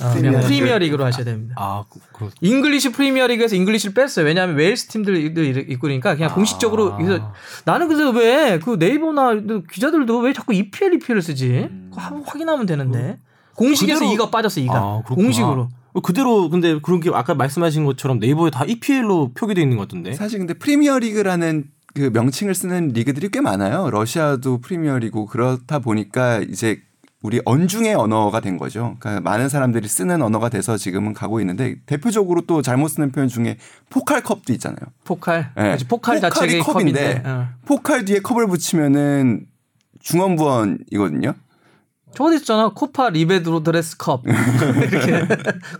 어, 그냥 프리미어 리그로 하셔야 됩니다. 아, 그, 그, English 프리미어 리그에서 English를 뺐어요. 왜냐하면 웨일스 팀들도 있고 그러니까 그냥 공식적으로 그래서 나는 그래서 왜 그 네이버나 기자들도 왜 자꾸 EPL EPL을 쓰지? 그거 한번 확인하면 되는데 공식에서 그대로- E가 빠졌어 E가 아. 공식으로. 어, 그대로 근데 그런 게 아까 말씀하신 것처럼 네이버에 다 EPL로 표기돼 있는 것 같던데. 사실 근데 프리미어 리그라는 그 명칭을 쓰는 리그들이 꽤 많아요. 러시아도 프리미어 리그 그렇다 보니까 이제 우리 언중의 언어가 된 거죠. 그러니까 많은 사람들이 쓰는 언어가 돼서 지금은 가고 있는데 대표적으로 또 잘못 쓰는 표현 중에 포칼컵도 있잖아요. 포칼. 네. 포칼 자체가 컵인데. 컵인데. 어. 포칼 뒤에 컵을 붙이면은 중언부언이거든요. 저거 있잖아. 코파 리베르타도레스 컵. 이렇게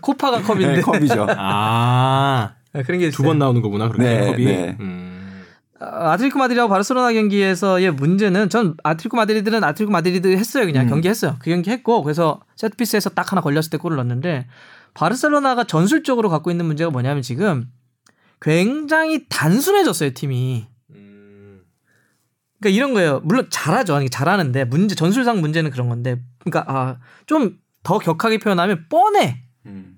코파가 컵인데 네, 컵이죠. 아, 네, 그런 게 두 번 나오는 거구나, 그렇게 네, 컵이. 네. 음. 아, 아틀레티코 마드리드하고 바르셀로나 경기에서의 문제는 전 아틀레티코 마드리드는 아틀레티코 마드리드 했어요. 그냥 음. 경기 했어요. 그 경기 했고 그래서 세트피스에서 딱 하나 걸렸을 때 골을 넣었는데 바르셀로나가 전술적으로 갖고 있는 문제가 뭐냐면 지금 굉장히 단순해졌어요, 팀이. 음. 그러니까 이런 거예요. 물론 잘하죠. 잘하는데 문제 전술상 문제는 그런 건데 그러니까 아, 좀 더 격하게 표현하면 뻔해. 음.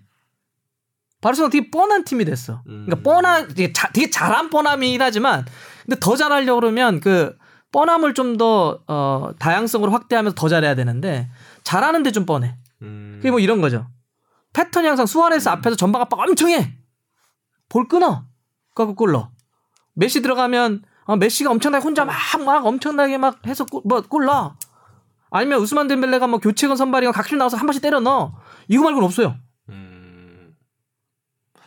바르셀로나 되게 뻔한 팀이 됐어. 그러니까 음. 뻔한 되게, 자, 되게 잘한 뻔함이긴 하지만 근데 더 잘하려고 그러면 그 뻔함을 좀 더 어, 다양성으로 확대하면서 더 잘해야 되는데 잘하는데 좀 뻔해. 음. 그게 뭐 이런 거죠. 패턴이 항상 수아레스 앞에서 전방 압박 엄청 해. 볼 끊어. 그거 골 넣어. 메시 들어가면 아, 메시가 엄청나게 혼자 막, 막 엄청나게 막 해서 골, 뭐골 넣어. 아니면 우스만 뎀벨레가 뭐 교체건 선발이건 각실 나와서 한 번씩 때려 넣어. 이거 말고는 없어요. 음.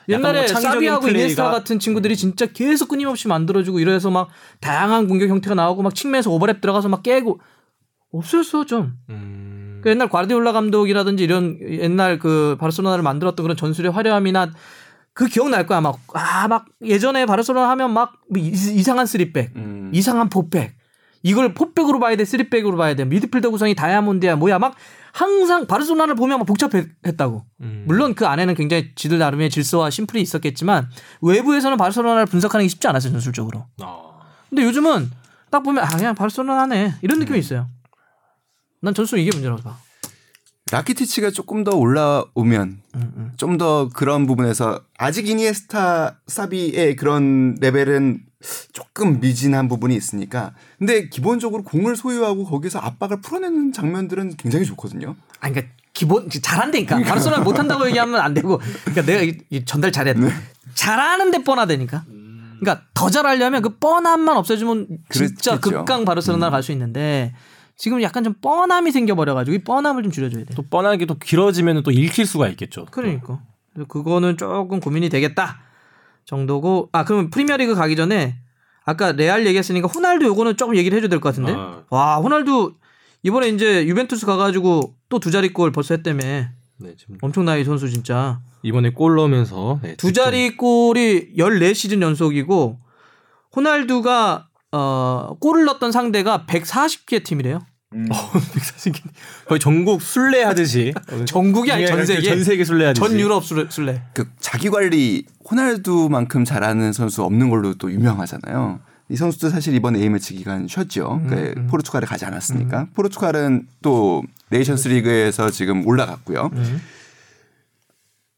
옛날에 뭐 사비하고 플레이가- 이니에스타 같은 친구들이 진짜 계속 끊임없이 만들어주고 이래서 막 다양한 공격 형태가 나오고 막 측면에서 오버랩 들어가서 막 깨고 없었어 좀. 음. 그 옛날 과르디올라 감독이라든지 이런 옛날 그 바르셀로나를 만들었던 그런 전술의 화려함이나 그 기억날 거야. 막 아 막 예전에 바르셀로나 하면 이- 이상한 쓰리백 음. 이상한 포백. 이걸 포백으로 봐야 돼 쓰리백으로 봐야 돼. 미드필더 구성이 다이아몬드야 뭐야. 막 항상 바르셀로나를 보면 막 복잡했다고. 음. 물론 그 안에는 굉장히 지들 나름의 질서와 simple이 있었겠지만 외부에서는 바르셀로나를 분석하는 게 쉽지 않았어요 전술적으로. 아. 근데 요즘은 딱 보면 아 그냥 바르셀로나네. 이런 느낌이 있어요. 난 전술 이게 문제라고 봐 라키티치가 조금 더 올라오면 음, 음. 좀더 그런 부분에서 아직 이니에스타 사비의 그런 레벨은 조금 미진한 부분이 있으니까. 근데 기본적으로 공을 소유하고 거기서 압박을 풀어내는 장면들은 굉장히 좋거든요. 아니 그러니까 기본 잘한다니까. 바르셀로나 못한다고 얘기하면 안 되고. 그러니까 내가 이, 이 전달 잘해야 돼. 잘하는데 뻔하다니까. 그러니까 더 잘하려면 그 뻔함만 없애주면 진짜 그렇겠죠. 극강 바르셀로나 갈수 있는데 지금 약간 좀 뻔함이 생겨버려가지고 이 뻔함을 좀 줄여줘야 돼 또 뻔하게 또 길어지면 또 읽힐 수가 있겠죠. 그러니까 그거는 조금 고민이 되겠다 정도고 아 그러면 프리미어리그 가기 전에 아까 레알 얘기했으니까 호날두 요거는 조금 얘기를 해줘야 될 것 같은데 아. 와 호날두 이번에 이제 유벤투스 가가지고 또 두 자리 골 벌써 했다며 네, 지금 엄청나게 선수 진짜 이번에 골 넣으면서 네, 두 자리 골이 14시즌 연속이고 호날두가 어 골을 넣었던 상대가 140개 팀이래요. 음. 득점 거의 전국 순례 하듯이 전국이 아니 전 세계 전 세계 순례 하듯이 전 유럽 술래. 술래. 그 자기 관리 호날두만큼 잘하는 선수 없는 걸로 또 유명하잖아요. 이 선수도 사실 이번 A 매치 기간 쉬었죠. 그 음. 포르투갈에 가지 않았으니까. 포르투갈은 또 네이션스 리그에서 지금 올라갔고요. 음.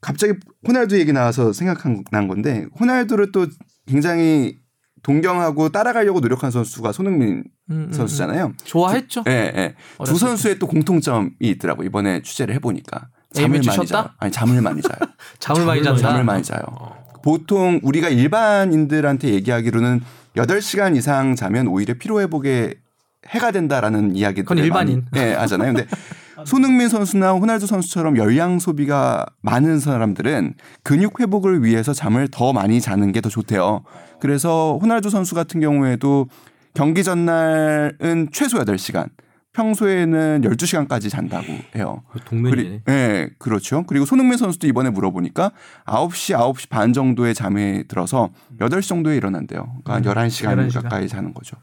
갑자기 호날두 얘기 나와서 생각난 건데 호날두를 또 굉장히 동경하고 따라가려고 노력한 선수가 손흥민 음, 음, 선수잖아요. 좋아했죠. 예, 예. 두 선수의 또 공통점이 있더라고 이번에 취재를 해보니까 잠을 많이? 자요. 아니 잠을 많이 자요. 잠을 많이 잠을 잔다. 잠을 많이 자요. 보통 우리가 일반인들한테 얘기하기로는 8시간 이상 자면 오히려 피로 회복에 해가 된다라는 이야기들 그건 일반인. 예, 하잖아요. 근데 손흥민 선수나 호날두 선수처럼 열량 소비가 많은 사람들은 근육 회복을 위해서 잠을 더 많이 자는 게 더 좋대요. 그래서 호날두 선수 같은 경우에도 경기 전날은 최소 8시간, 평소에는 12시간까지 잔다고 해요. 동면이네. 그리, 네, 그렇죠. 그리고 손흥민 선수도 이번에 물어보니까 9시, 9시 반 정도에 잠에 들어서 8시 정도에 일어난대요. 그러니까 음, 11시간 11시간. 가까이 자는 거죠.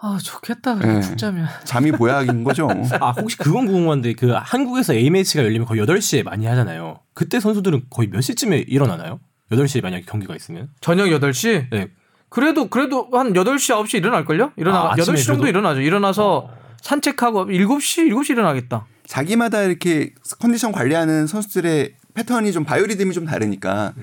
아 좋겠다. 네. 그래 푹 자면. 잠이 보약인 거죠. 아 혹시 그건 궁금한데 그 한국에서 A 매치가 열리면 거의 8시에 많이 하잖아요. 그때 선수들은 거의 몇 시쯤에 일어나나요? 8시에 만약에 경기가 있으면? 저녁 8시? 네. 그래도 그래도 한 8시 9시 일어날 걸요? 일어나 아, 아침에 8시 정도 그래도? 일어나죠. 일어나서 산책하고 7시 7시 일어나겠다. 자기마다 이렇게 컨디션 관리하는 선수들의 패턴이 좀 바이오리듬이 좀 다르니까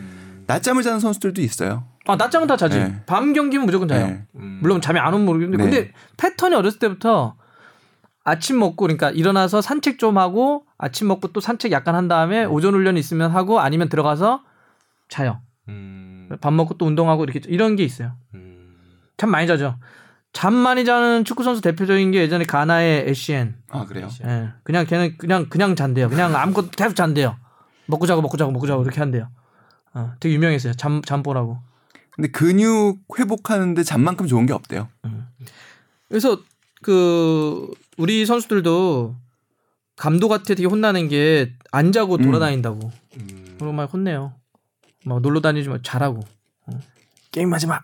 낮잠을 자는 선수들도 있어요. 아 낮잠은 다 자지. 네. 밤 경기면 무조건 자요. 네. 음. 물론 잠이 안 오면 모르겠는데 네. 근데 패턴이 어렸을 때부터 아침 먹고 그러니까 일어나서 산책 좀 하고 아침 먹고 또 산책 약간 한 다음에 오전 훈련 있으면 하고 아니면 들어가서 자요. 음. 밥 먹고 또 운동하고 이렇게 이런 게 있어요. 음. 잠 많이 자죠. 잠 많이 자는 축구 선수 대표적인 게 예전에 가나의 에시엔. 아 그래요? 예. 그냥 걔는 그냥 그냥 잔대요. 그냥 아무것도 계속 잔대요. 먹고 자고 먹고 자고 먹고 자고 이렇게 한대요. 어, 되게 유명했어요. 잠 잠보라고. 근데 근육 회복하는데 잠만큼 좋은 게 없대요. 그래서 그 우리 선수들도 감독한테 되게 혼나는 게 안 자고 음. 돌아다닌다고. 음. 그리고 막 혼내요. 막 놀러 다니지 마. 잘하고. 게임하지 마.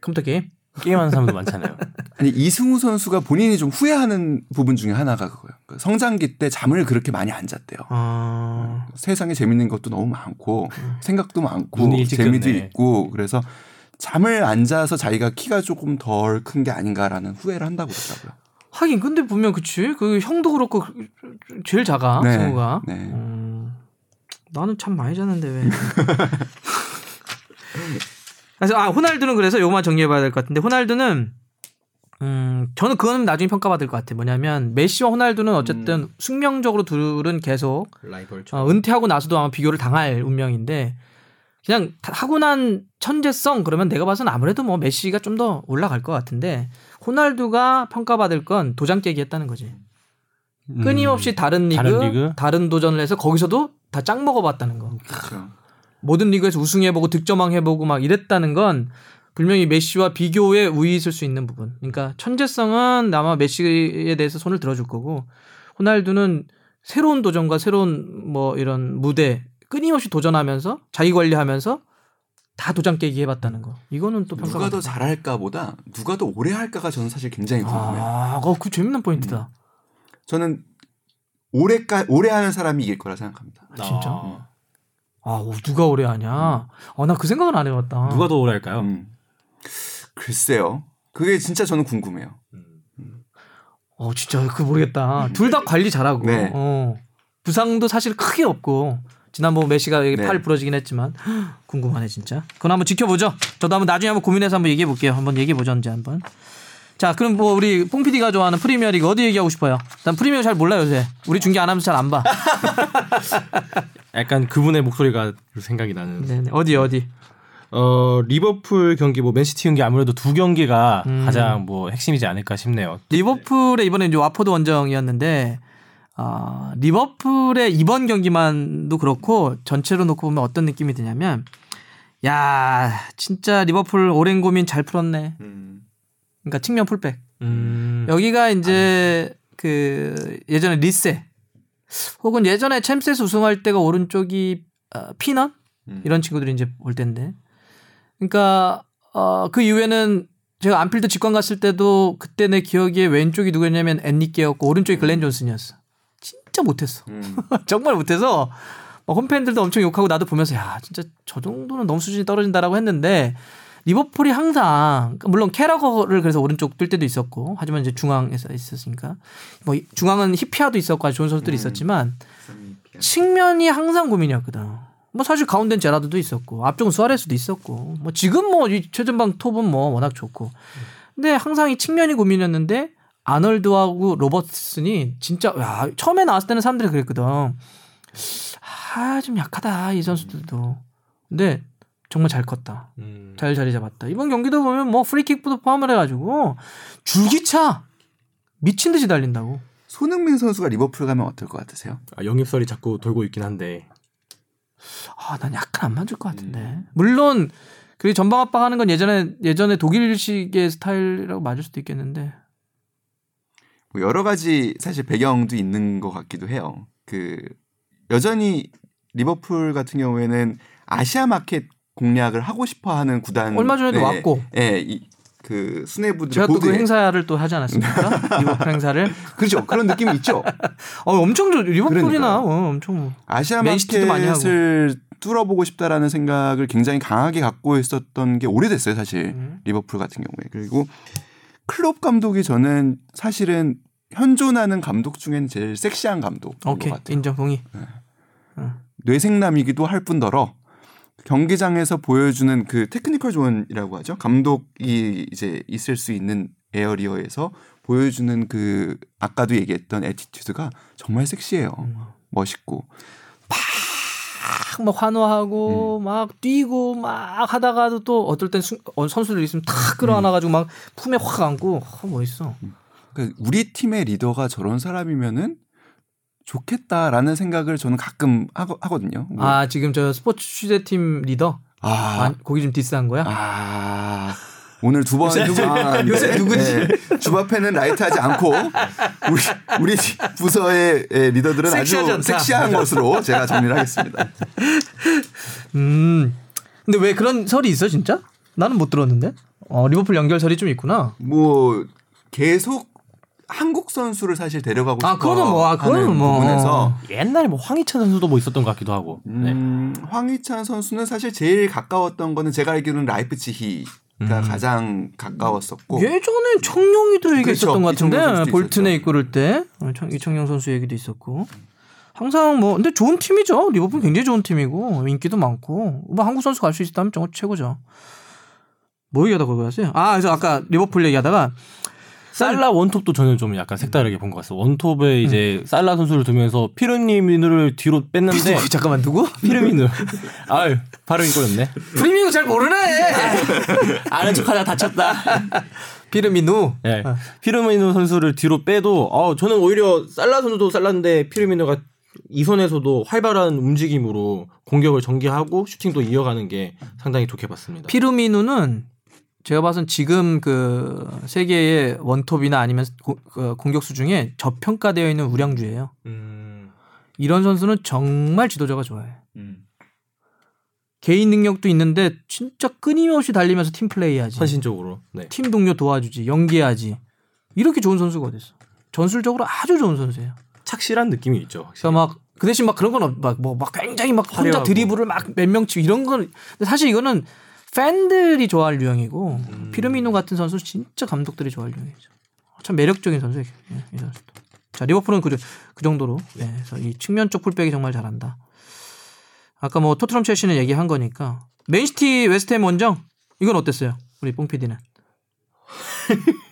컴퓨터 게임. 게임하는 사람도 많잖아요. 아니 이승우 선수가 본인이 좀 후회하는 부분 중에 하나가 그거예요. 그 성장기 때 잠을 그렇게 많이 안 잤대요. 아. 세상에 재밌는 것도 너무 많고 생각도 많고 재미도 떴네. 있고 그래서 잠을 안 자서 자기가 키가 조금 덜 큰 게 아닌가라는 후회를 한다고 그러더라고요. 하긴 근데 보면 그치 그 형도 그렇고 제일 작아 네, 승우가 네. 음, 나는 참 많이 잤는데 왜 그래서 아 호날두는 그래서 요만 정리해봐야 될 것 같은데 호날두는 음 저는 그거는 나중에 평가받을 것 같아요 뭐냐면 메시와 호날두는 어쨌든 숙명적으로 둘은 계속 라이벌. 어, 은퇴하고 나서도 아마 비교를 당할 운명인데 그냥 타고난 천재성 그러면 내가 봐서는 아무래도 뭐 메시가 좀 더 올라갈 것 같은데 호날두가 평가받을 건 도장 깨기 했다는 거지. 끊임없이 다른 리그, 음. 다른 리그? 다른 도전을 해서 거기서도 다 짱 먹어봤다는 거. 그렇죠. 모든 리그에서 우승해보고 득점왕 해보고 막 이랬다는 건 분명히 메시와 비교에 우위 있을 수 있는 부분. 그러니까 천재성은 아마 메시에 대해서 손을 들어줄 거고 호날두는 새로운 도전과 새로운 뭐 이런 무대 끊임없이 도전하면서 자기 관리하면서 다 도장 깨기 해봤다는 거. 이거는 또 누가 더 잘할까보다 누가 더 오래 할까가 저는 사실 굉장히 궁금해요. 아, 어, 그 재밌는 포인트다. 저는 오래까 오래 하는 사람이 이길 거라 생각합니다. 아, 진짜? 아, 오, 누가 오래 하냐? 아, 나 그 생각은 안 해봤다. 누가 더 오래 할까요? 음. 글쎄요. 그게 진짜 저는 궁금해요. 어, 진짜 그 모르겠다. 둘다 관리 잘하고. 네. 어. 부상도 사실 크게 없고. 지난번 메시가 여기 네. 팔 부러지긴 했지만 궁금하네 진짜. 그건 한번 지켜보죠. 저도 한번 나중에 한번 고민해서 한번 얘기해 볼게요. 한번 얘기해 보죠 언제 한번. 자, 그럼 뭐 우리 뽕 PD가 좋아하는 프리미어리그 어디 얘기하고 싶어요? 난 프리미어 잘 몰라 요새. 우리 중계 안 하면서 잘 안 봐. 약간 그분의 목소리가 생각이 나는. 네, 네. 어디 어디. 어 리버풀 경기 뭐 맨시티 경기 아무래도 두 경기가 음. 가장 뭐 핵심이지 않을까 싶네요. 리버풀의 이번에 이제 왓포드 원정이었는데 아 리버풀의 이번 경기만도 그렇고 전체로 놓고 보면 어떤 느낌이 드냐면 야 진짜 리버풀 오랜 고민 잘 풀었네. 음. 그러니까 측면 풀백. 음. 여기가 이제 그 예전에 리세 혹은 예전에 챔스에서 우승할 때가 오른쪽이 어, 피넌 음. 이런 친구들이 이제 올 텐데. 그러니까 어, 그 이후에는 제가 안필드 직관 갔을 때도 그때 내 기억에 왼쪽이 누구였냐면 앤니케였고 오른쪽이 글렌 존슨이었어. 진짜 못했어. 음. 정말 못해서 막 홈팬들도 엄청 욕하고 나도 보면서 야 진짜 저 정도는 너무 수준이 떨어진다라고 했는데 리버풀이 항상 물론 캐러거를 그래서 오른쪽 뛸 때도 있었고 하지만 이제 중앙에서 있었으니까 뭐 중앙은 히피아도 있었고 아주 좋은 선수들이 있었지만 측면이 항상 고민이었거든. 뭐 사실 가운데는 제라드도 있었고 앞쪽은 수아레스도 있었고 뭐 지금 뭐이 최전방 톱은 뭐 워낙 좋고 근데 항상 이 측면이 고민이었는데 아널드하고 로버트슨이 진짜 야 처음에 나왔을 때는 사람들이 그랬거든. 아 좀 약하다 이 선수들도. 근데 정말 잘 컸다. 음. 잘 자리 잡았다. 이번 경기도 보면 뭐 프리킥부터 포함을 해가지고 줄기차 미친 듯이 달린다고. 손흥민 선수가 리버풀 가면 어떨 것 같으세요? 아, 영입설이 자꾸 돌고 있긴 한데. 아, 난 약간 안 맞을 것 같은데. 물론 그리고 전방 압박하는 건 예전에 예전에 독일식의 스타일이라고 맞을 수도 있겠는데. 뭐 여러 가지 사실 배경도 있는 것 같기도 해요. 그 여전히 리버풀 같은 경우에는 아시아 마켓 공략을 하고 싶어 하는 구단 얼마 전에도 네, 왔고. 예, 이, 그 수뇌부들 제가 또 그 행사를 또 하지 않았습니까? 리버풀 행사를. 그렇죠 그런 느낌이 있죠. 어, 엄청 좋- 리버풀이나 그러니까요. 어, 엄청 아시아 맨시티도 많이 하고. market을 뚫어보고 싶다라는 생각을 굉장히 강하게 갖고 있었던 게 오래됐어요, 사실 음. 리버풀 같은 경우에. 그리고 클롭 감독이 저는 사실은 현존하는 감독 중에는 제일 섹시한 감독인 오케이 것 같아요. 인정 동의. 뇌섹남이기도 할 뿐더러 경기장에서 보여주는 그 technical zone이라고 하죠. 감독이 이제 있을 수 있는 area에서 보여주는 그 아까도 얘기했던 attitude가 정말 섹시해요. 음. 멋있고. 막 환호하고 음. 막 뛰고 막 하다가도 또 어떨 땐 수- 어, 선수들 있으면 탁 끌어안아가지고 막 품에 확 안고 어, 멋있어. 그러니까 우리 팀의 리더가 저런 사람이면은 좋겠다라는 생각을 저는 가끔 하거, 하거든요. 뭐, 아 지금 저 스포츠 취재팀 리더 아, 아, 거기 좀 디스한 거야? 아, 오늘 두번 요새 누구- 아, 요새 누구지? 네, 주바페는 라이트하지 않고 우리 우리 부서의 예, 리더들은 아주. 섹시한 것으로 제가 정리를 하겠습니다. 음. 근데 왜 그런 설이 있어 진짜? 나는 못 들었는데. 어 리버풀 연결설이 좀 있구나. 뭐 계속 한국 선수를 사실 데려가고 아, 싶어 그거는 뭐, 아, 그거는 뭐. 부분에서 옛날에 뭐 황희찬 선수도 뭐 있었던 것 같기도 하고. 네. 음, 황희찬 선수는 사실 제일 가까웠던 거는 제가 알기로는 라이프치히가 가장 가까웠었고 예전에 청용이도 얘기했었던 그렇죠. 것 같은데 볼튼에. 이끌을 때 이청용 선수 얘기도 있었고 항상 뭐 근데 좋은 팀이죠 리버풀 굉장히 좋은 팀이고 인기도 많고 뭐 한국 선수 갈 수 있다면 정말 최고죠. 뭐 얘기하다가 그거 하세요? 아 그래서 아까 리버풀 얘기하다가 살라 원톱도 저는 좀 약간 색다르게 본 것 같아요. 원톱에 이제 살라 선수를 두면서 피르미누를 뒤로 뺐는데 잠깐만 누구? 피르미누. 아유 발음이 꼬였네. 프리미어 잘 모르네. 아는 척하다 다쳤다. 피르미누. 네. 피르미누 선수를 뒤로 빼도 어, 저는 오히려 살라 선수도 살라인데 피르미누가 이 선에서도 활발한 움직임으로 공격을 전개하고 슈팅도 이어가는 게 상당히 좋게 봤습니다. 피르미누는 제가 봐선 지금 그 세계의 원톱이나 아니면 고- 그 공격수 중에 저평가되어 있는 우량주예요. 음, 이런 선수는 정말 지도자가 좋아해. 음. 개인 능력도 있는데 진짜 끊임없이 달리면서 팀 플레이하지. 헌신적으로. 네. 팀 동료 도와주지, 연기하지. 이렇게 좋은 선수가 어딨어. 전술적으로 아주 좋은 선수예요. 착실한 느낌이 있죠. 확실히. 그래서 막그 대신 막 그런 건막뭐막 굉장히 막 혼자 화려하고. 드리블을 막 몇 명 치고 이런 건 사실 이거는 팬들이 좋아할 유형이고 음. 피르미노 같은 선수 진짜 감독들이 좋아할 유형이죠. 참 매력적인 선수예요. 예, 이 선수도. 자 리버풀은 그, 그 정도로 예, 그래서 이 측면 쪽 풀백이 정말 잘한다. 아까 뭐 토트넘 첼시는 얘기한 거니까 맨시티 웨스트햄 원정 이건 어땠어요? 우리 뽕 PD는 이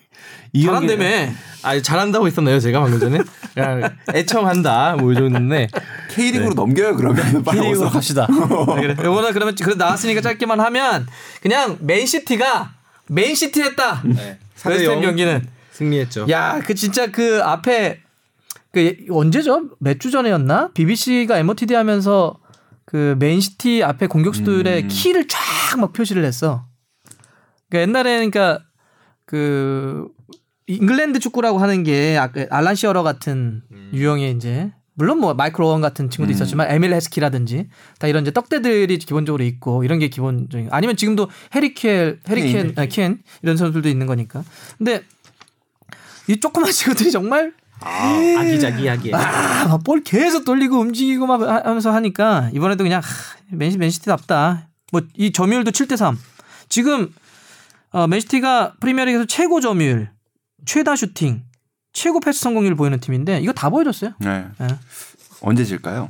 잘한다며. 경기는- 아 잘한다고 했었나요 제가 방금 전에? 그냥 애청한다 뭐 이러는데 K리그로 넘겨요 그러면 K리그로. 갑시다. 그래. 요거는 그러면 그래 나왔으니까 짧게만 하면 그냥 맨시티가 맨시티 했다. 네. 웨스트햄 경기는 승리했죠. 야, 그 진짜 그 앞에 그 언제죠? 몇 주 전에였나? BBC가 MOTD 하면서 그 맨시티 앞에 공격수들의 음. 키를 쫙 막 표시를 했어. 그러니까 옛날에는 그러니까 그 잉글랜드 축구라고 하는 게 아까 알란 시어러 같은 유형의 이제 물론 뭐 마이클 오원 같은 친구도 음. 있었지만 에밀 헤스키라든지 다 이런 이제 떡대들이 기본적으로 있고 이런 게 기본적인 아니면 지금도 해리케 해리켄 아, 켄 이런 선수들도 있는 거니까. 근데 이 조그만 친구들이 정말 아, 아기자기하게. 아, 막볼 계속 돌리고 움직이고 막 하- 하면서 하니까 이번에도 그냥 하, 맨시, 맨시티답다. 뭐 이 점유율도 7대 3. 지금 어, 맨시티가 프리미어리그에서 최고 점유율, 최다 슈팅, 최고 패스 성공률 보이는 팀인데 이거 다 보여줬어요. 네. 예. 언제 질까요?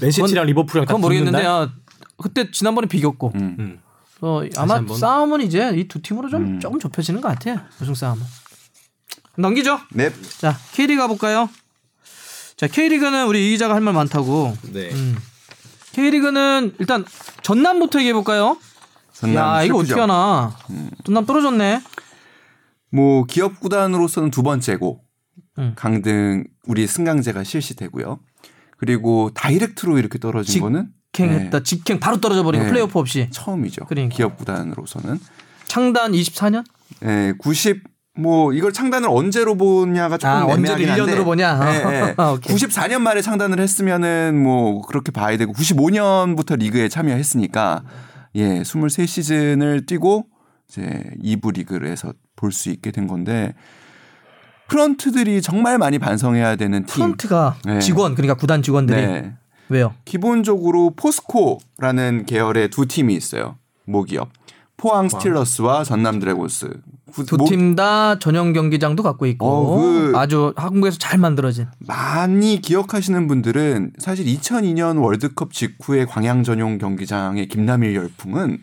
맨시티랑 리버풀이랑 다 그건 모르겠는데? 요 그때 지난번에 비겼고 음. 음. 어, 아마. 싸움은 이제 이 두 팀으로 좀 음. 조금 좁혀지는 것 같아요. 우승 싸움은. 넘기죠. 네. 자 K리그 가볼까요? 자 K리그는 우리 이 기자가 할 말 많다고. 네. 음. K리그는 일단 전남부터 얘기해 볼까요? 전남 야 이거 슬프죠? 어떻게 하나? 음. 전남 떨어졌네. 뭐 기업 구단으로서는 두 번째고 음. 강등 우리 승강제가 실시되고요. 그리고 다이렉트로 이렇게 떨어진 직- 거는 직행했다. 직행 바로 떨어져 버리고 네. 플레이오프 없이 처음이죠. 그러니까. 기업 구단으로서는 창단 24년? 예, 90 뭐 이걸 창단을 언제로 보냐가 조금 아, 언제로 애매하긴 한데 1년으로 보냐? 아, 오케이. 94년 말에 창단을 했으면은 뭐 그렇게 봐야 되고 95년부터 리그에 참여했으니까 예, 23시즌을 뛰고 이제 2부 리그에서 볼 수 있게 된 건데 프런트들이 정말 많이 반성해야 되는 팀. 프런트가 네. 직원 그러니까 구단 직원들이 네. 왜요? 기본적으로 포스코라는 계열의 두 팀이 있어요. 모기업. 포항 스틸러스와 전남 드래곤스. 구- 두 모- 팀다 전용 경기장도 갖고 있고 어, 그- 아주 한국에서 잘 만들어진 많이 기억하시는 분들은 사실 2002년 월드컵 직후의 광양 전용 경기장의 김남일 열풍은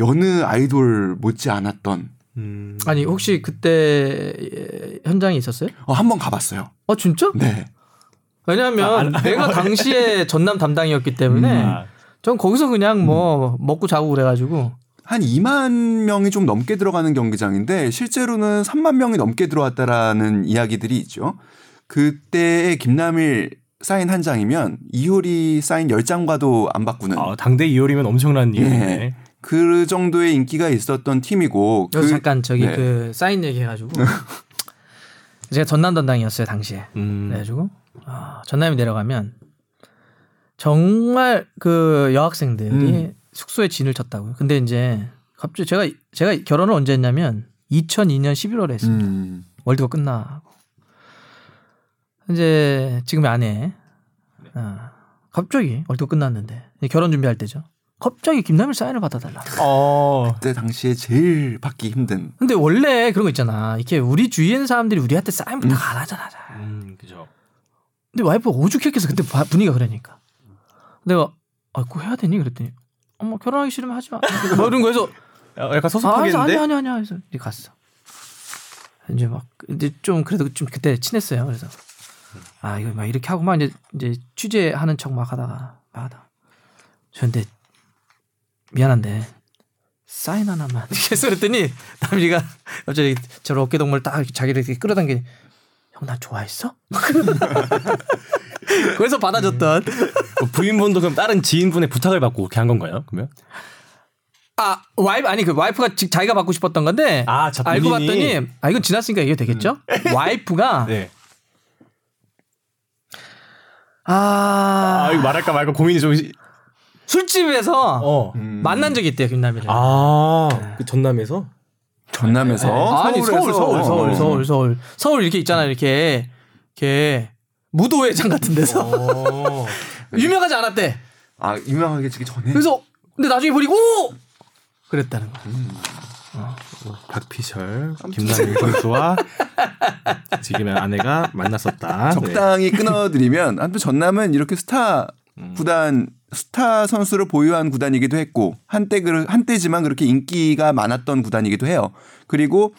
여느 아이돌 못지 않았던 음. 아니 혹시 그때 예, 현장에 있었어요? 어, 한 번 가봤어요. 어 진짜? 네. 왜냐하면 내가 당시에 전남 담당이었기 때문에 아, 전 거기서 그냥 뭐 먹고 자고 그래가지고 한 2만 명이 좀 넘게 들어가는 경기장인데 실제로는 3만 명이 넘게 들어왔다라는 이야기들이 있죠. 그때의 김남일 사인 한 장이면 이효리 사인 10장과도 안 바꾸는 아, 당대 2월이면 엄청난 일이네. 그 정도의 인기가 있었던 팀이고 그 잠깐 저기 네. 그 사인 얘기해가지고 제가 전남 담당이었어요 당시에 음. 그래가지고 아, 전남이 내려가면 정말 그 여학생들이 음. 숙소에 진을 쳤다고요. 근데 이제 갑자기 제가 제가 결혼을 언제 했냐면 2002년 11월에 했습니다. 음. 월드컵 끝나고 이제 지금의 아내 아, 갑자기 월드컵 끝났는데 결혼 준비할 때죠. 갑자기 김남일 사인을 받아달라. 어. 그때 당시에 제일 받기 힘든 근데 원래 그런 거 있잖아. 이렇게 우리 주위에 있는 사람들이 우리한테 사인 부탁 안 하잖아. 잘. 음, 그죠. 근데 와이프가 오죽했겠어. 그때 바- 분위기가 그러니까. 내가 아, 그거 해야 되니? 그랬더니 어머 결혼하기 싫으면 하지 마. 뭐 이런 거해서 야, 약간 아, 섭섭하겠는데? 아니 아니 아니 아니 이제 갔어. 이제 막 이제 좀 그래도 좀 그때 친했어요. 그래서 아 이거 막 이렇게 하고 막 이제 이제 취재하는 척 막 하다가 막 하다. 저 근데 미안한데 사인 하나만 계속 그랬더니 남이가 갑자기 저 어깨 동물 딱 자기를 이렇게 끌어당기니 형 나 좋아했어? 그래서 받아줬던 그 부인분도 그럼 다른 지인분의 부탁을 받고 그렇게 한 건가요? 그러면? 아 와이프 아니 그 와이프가 직 자기가 받고 싶었던 건데 아, 자, 알고 본인이? 봤더니 아 이건 지났으니까 이게 되겠죠? 와이프가 네. 아, 아, 이거 말할까 말까 고민이 좀. 술집에서 어. 음. 만난 적이 있대요 김남일을. 아, 그 전남에서? 전남에서 아니 서울 서울 서울 어. 서울 서울 서울 이렇게 있잖아 이렇게 이렇게 무도회장 같은 데서 어. 유명하지 않았대. 아 유명하게 지기 전에 그래서 근데 나중에 보니 오 그랬다는 거야. 박피셜, 김남일 선수와 지금의 아내가 만났었다. 네. 적당히 끊어드리면 한편 전남은 이렇게 스타 음. 구단 스타 선수를 보유한 구단이기도 했고 한때 그 한때지만 그렇게 인기가 많았던 구단이기도 해요. 그리고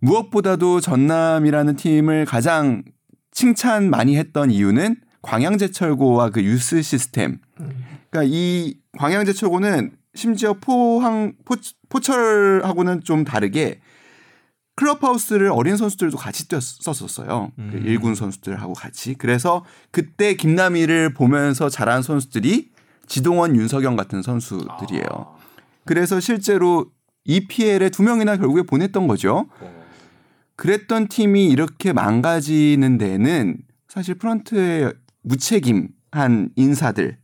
무엇보다도 전남이라는 팀을 가장 칭찬 많이 했던 이유는 광양제철고와 그 유스 시스템. 그러니까 이 광양제철고는 심지어 포항 포, 포철하고는 좀 다르게 클럽하우스를 어린 선수들도 같이 뛰었었어요. 그 음. 일군 선수들하고 같이. 그래서 그때 김남희를 보면서 자란 선수들이 지동원, 윤석영 같은 선수들이에요. 아. 그래서 실제로 EPL에 두 명이나 결국에 보냈던 거죠. 그랬던 팀이 이렇게 망가지는 데는 사실 프런트의 무책임한 인사들이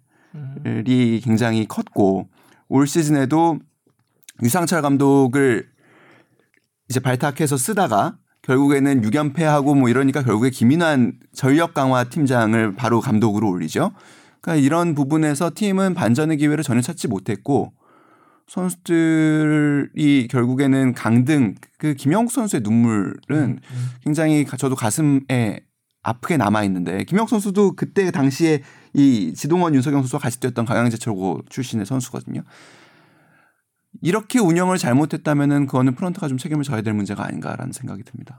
굉장히 컸고 올 시즌에도 유상철 감독을 이제 발탁해서 쓰다가 결국에는 6연패하고 뭐 이러니까 결국에 김인환 전력 강화 팀장을 바로 감독으로 올리죠. 그러니까 이런 부분에서 팀은 반전의 기회를 전혀 찾지 못했고 선수들이 결국에는 강등 그 김영욱 선수의 눈물은 굉장히 가- 저도 가슴에 아프게 남아 있는데 김영욱 선수도 그때 당시에 이 지동원 윤석영 선수와 같이 뛰었던 강양제 철고 출신의 선수거든요. 이렇게 운영을 잘못했다면은 그거는 프런트가 좀 책임을 져야 될 문제가 아닌가라는 생각이 듭니다.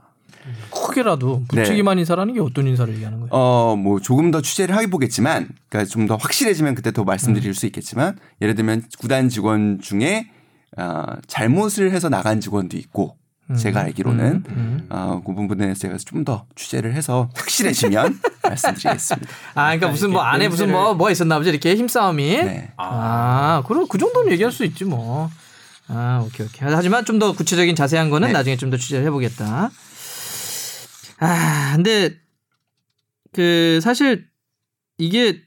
크게라도 무책임한 인사라는 게 어떤 인사를 얘기하는 거예요? 어, 뭐 조금 더 취재를 해보겠지만, 그러니까 좀 더 확실해지면 그때 더 말씀드릴 수 있겠지만, 예를 들면 구단 직원 중에 어, 잘못을 해서 나간 직원도 있고, 제가 알기로는 음. 어, 그 부분에 제가 좀 더 취재를 해서 확실해지면 말씀드리겠습니다. 아, 그러니까 무슨 뭐 안에 무슨 뭐뭐 있었나 보지 이렇게 힘싸움이. 네. 아, 그럼 그 정도는 얘기할 수 있지 뭐. 아, 오케이 오케이. 하지만 좀 더 구체적인 자세한 거는 네. 나중에 좀 더 취재를 해보겠다. 아, 근데 그 사실 이게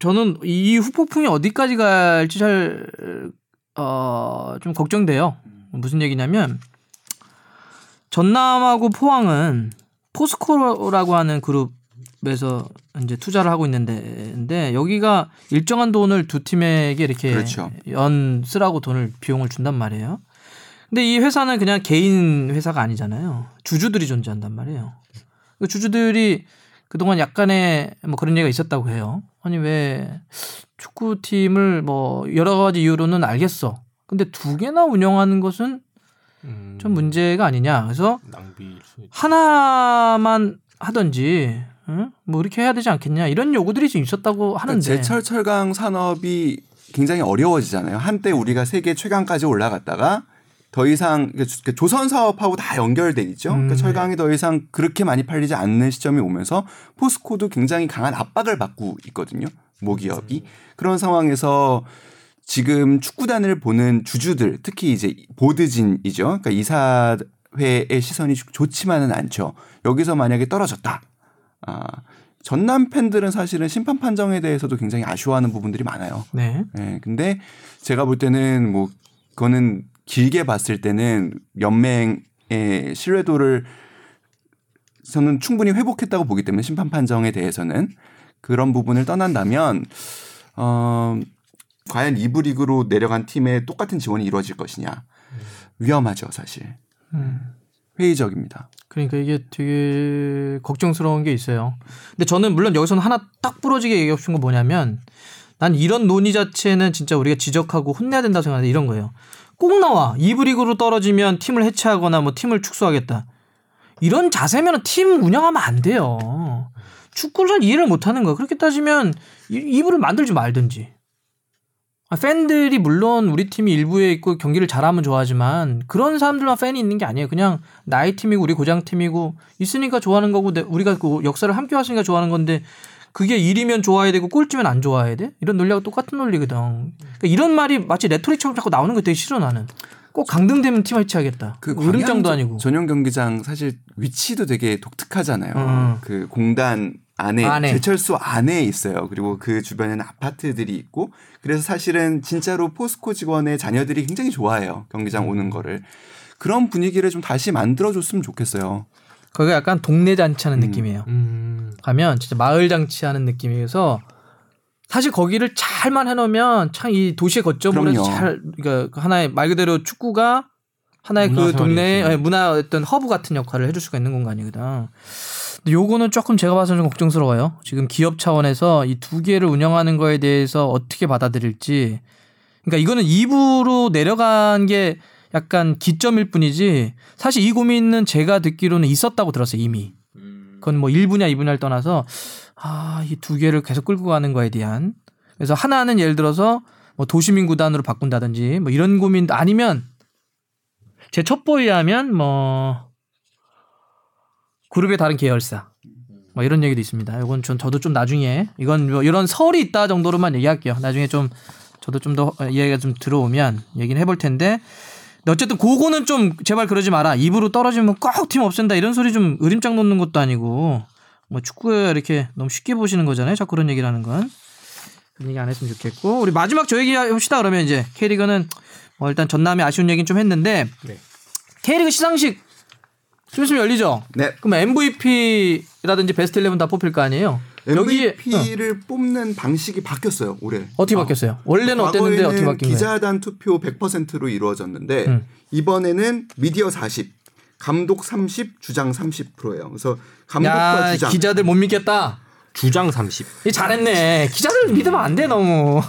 저는 이 후폭풍이 어디까지 갈지 잘 어, 좀 걱정돼요. 무슨 얘기냐면 전남하고 포항은 포스코라고 하는 그룹 에서 이제 투자를 하고 있는데 근데 여기가 일정한 돈을 두 팀에게 이렇게 그렇죠. 연 쓰라고 돈을 비용을 준단 말이에요. 근데 이 회사는 그냥 개인 회사가 아니잖아요. 주주들이 존재한단 말이에요. 그 주주들이 그동안 약간의 뭐 그런 얘기가 있었다고 해요. 아니 왜 축구팀을 뭐 여러 가지 이유로는 알겠어. 근데 두 개나 운영하는 것은 음, 좀 문제가 아니냐. 그래서. 하나만 하든지 응? 뭐 이렇게 해야 되지 않겠냐 이런 요구들이 좀 있었다고 그러니까 하는데 제철 철강 산업이 굉장히 어려워지잖아요. 한때 우리가 세계 최강까지 올라갔다가 더 이상 그러니까 조선 사업하고 다 연결돼 있죠. 그러니까 음. 철강이 더 이상 그렇게 많이 팔리지 않는 시점이 오면서 포스코도 굉장히 강한 압박을 받고 있거든요. 모기업이 그런 상황에서 지금 축구단을 보는 주주들 특히 이제 보드진이죠. 그러니까 이사회의 시선이 좋지만은 않죠. 여기서 만약에 떨어졌다. 아, 전남 팬들은 사실은 심판 판정에 대해서도 굉장히 아쉬워하는 부분들이 많아요. 네. 예, 근데 제가 볼 때는 뭐 그거는 길게 봤을 때는 연맹의 신뢰도를 저는 충분히 회복했다고 보기 때문에 심판 판정에 대해서는 그런 부분을 떠난다면 어 과연 2부 리그로 내려간 팀에 똑같은 지원이 이루어질 것이냐 위험하죠 사실 음. 회의적입니다. 그러니까 이게 되게 걱정스러운 게 있어요. 근데 저는 물론 여기서는 하나 딱 부러지게 얘기하고 싶은 건 뭐냐면 난 이런 논의 자체는 진짜 우리가 지적하고 혼내야 된다고 생각하는데 이런 거예요. 꼭 나와. 2부 리그로 떨어지면 팀을 해체하거나 뭐 팀을 축소하겠다. 이런 자세면 팀 운영하면 안 돼요. 축구를 잘 이해를 못 하는 거야. 그렇게 따지면 2부를 만들지 말든지. 아, 팬들이 물론 우리 팀이 일부에 있고 경기를 잘하면 좋아하지만 그런 사람들만 팬이 있는 게 아니에요. 그냥 나의 팀이고 우리 고장 팀이고 있으니까 좋아하는 거고 내- 우리가 그 역사를 함께 왔으니까 좋아하는 건데 그게 일이면 좋아야 되고 꼴찌면 안 좋아야 돼? 이런 논리하고 똑같은 논리거든. 그러니까 이런 말이 마치 레토릭처럼 자꾸 나오는 거 되게 싫어 나는. 꼭 강등되면 팀 해체하겠다. 그 으름장도 광양 아니고. 전용 경기장 사실 위치도 되게 독특하잖아요. 음. 그 공단 안에, 안에. 제철소 안에 있어요. 그리고 그 주변에는 아파트들이 있고 그래서 사실은 진짜로 포스코 직원의 자녀들이 굉장히 좋아해요. 경기장 음. 오는 거를. 그런 분위기를 좀 다시 만들어줬으면 좋겠어요. 거기가 약간 동네 잔치하는 음. 느낌이에요. 음. 가면 진짜 마을 잔치하는 느낌이어서 사실 거기를 잘만 해놓으면 참 이 도시의 거점으로 해서. 잘 그러니까 하나의 말 그대로 축구가 하나의 그. 아니, 문화 어떤 허브 같은 역할을 해줄 수가 있는 공간이거든. 요거는 조금 제가 봐서는 좀 걱정스러워요. 지금 기업 차원에서 이 두 개를 운영하는 거에 대해서 어떻게 받아들일지. 그러니까 이거는 2부로 내려간 게 약간 기점일 뿐이지 사실 이 고민은 제가 듣기로는 있었다고 들었어요 이미. 그건 뭐 1분야 2분야를 떠나서 아, 이 두 개를 계속 끌고 가는 거에 대한 그래서 하나는 예를 들어서 뭐 도시민 구단으로 바꾼다든지 뭐 이런 고민 아니면 제 첩보에 하면 뭐 그룹의 다른 계열사. 뭐 이런 얘기도 있습니다. 이건 전 저도 좀 나중에 이건 뭐 이런 설이 있다 정도로만 얘기할게요. 나중에 좀 저도 좀 더 이야기가 좀 들어오면 얘기는 해볼 텐데. 어쨌든 그거는 좀 제발 그러지 마라. 입으로 떨어지면 꼭 팀 없앤다 이런 소리 좀 으림장 놓는 것도 아니고 뭐 축구에 이렇게 너무 쉽게 보시는 거잖아요. 자꾸 그런 얘기를 하는 건. 그런 얘기 안 했으면 좋겠고 우리 마지막 저 얘기 합시다 그러면 이제 K리그는 뭐 일단 전남이 아쉬운 얘기는 좀 했는데 네. K리그 시상식 좀 있으면 열리죠. 네. 그럼 MVP라든지 베스트 11 다 뽑힐 거 아니에요? 여기에 어, MVP를 뽑는 방식이 바뀌었어요 올해. 어떻게 바뀌었어요? 원래는 어땠는데 어떻게 바뀐 거예요? 기자단 투표 100%로 이루어졌는데 음. 이번에는 미디어 40, 감독 30, 주장 30%예요. 그래서 감독과 야 주장 기자들 못 믿겠다. 주장 30. 이 잘했네. 기자들 믿으면 안 돼 너무.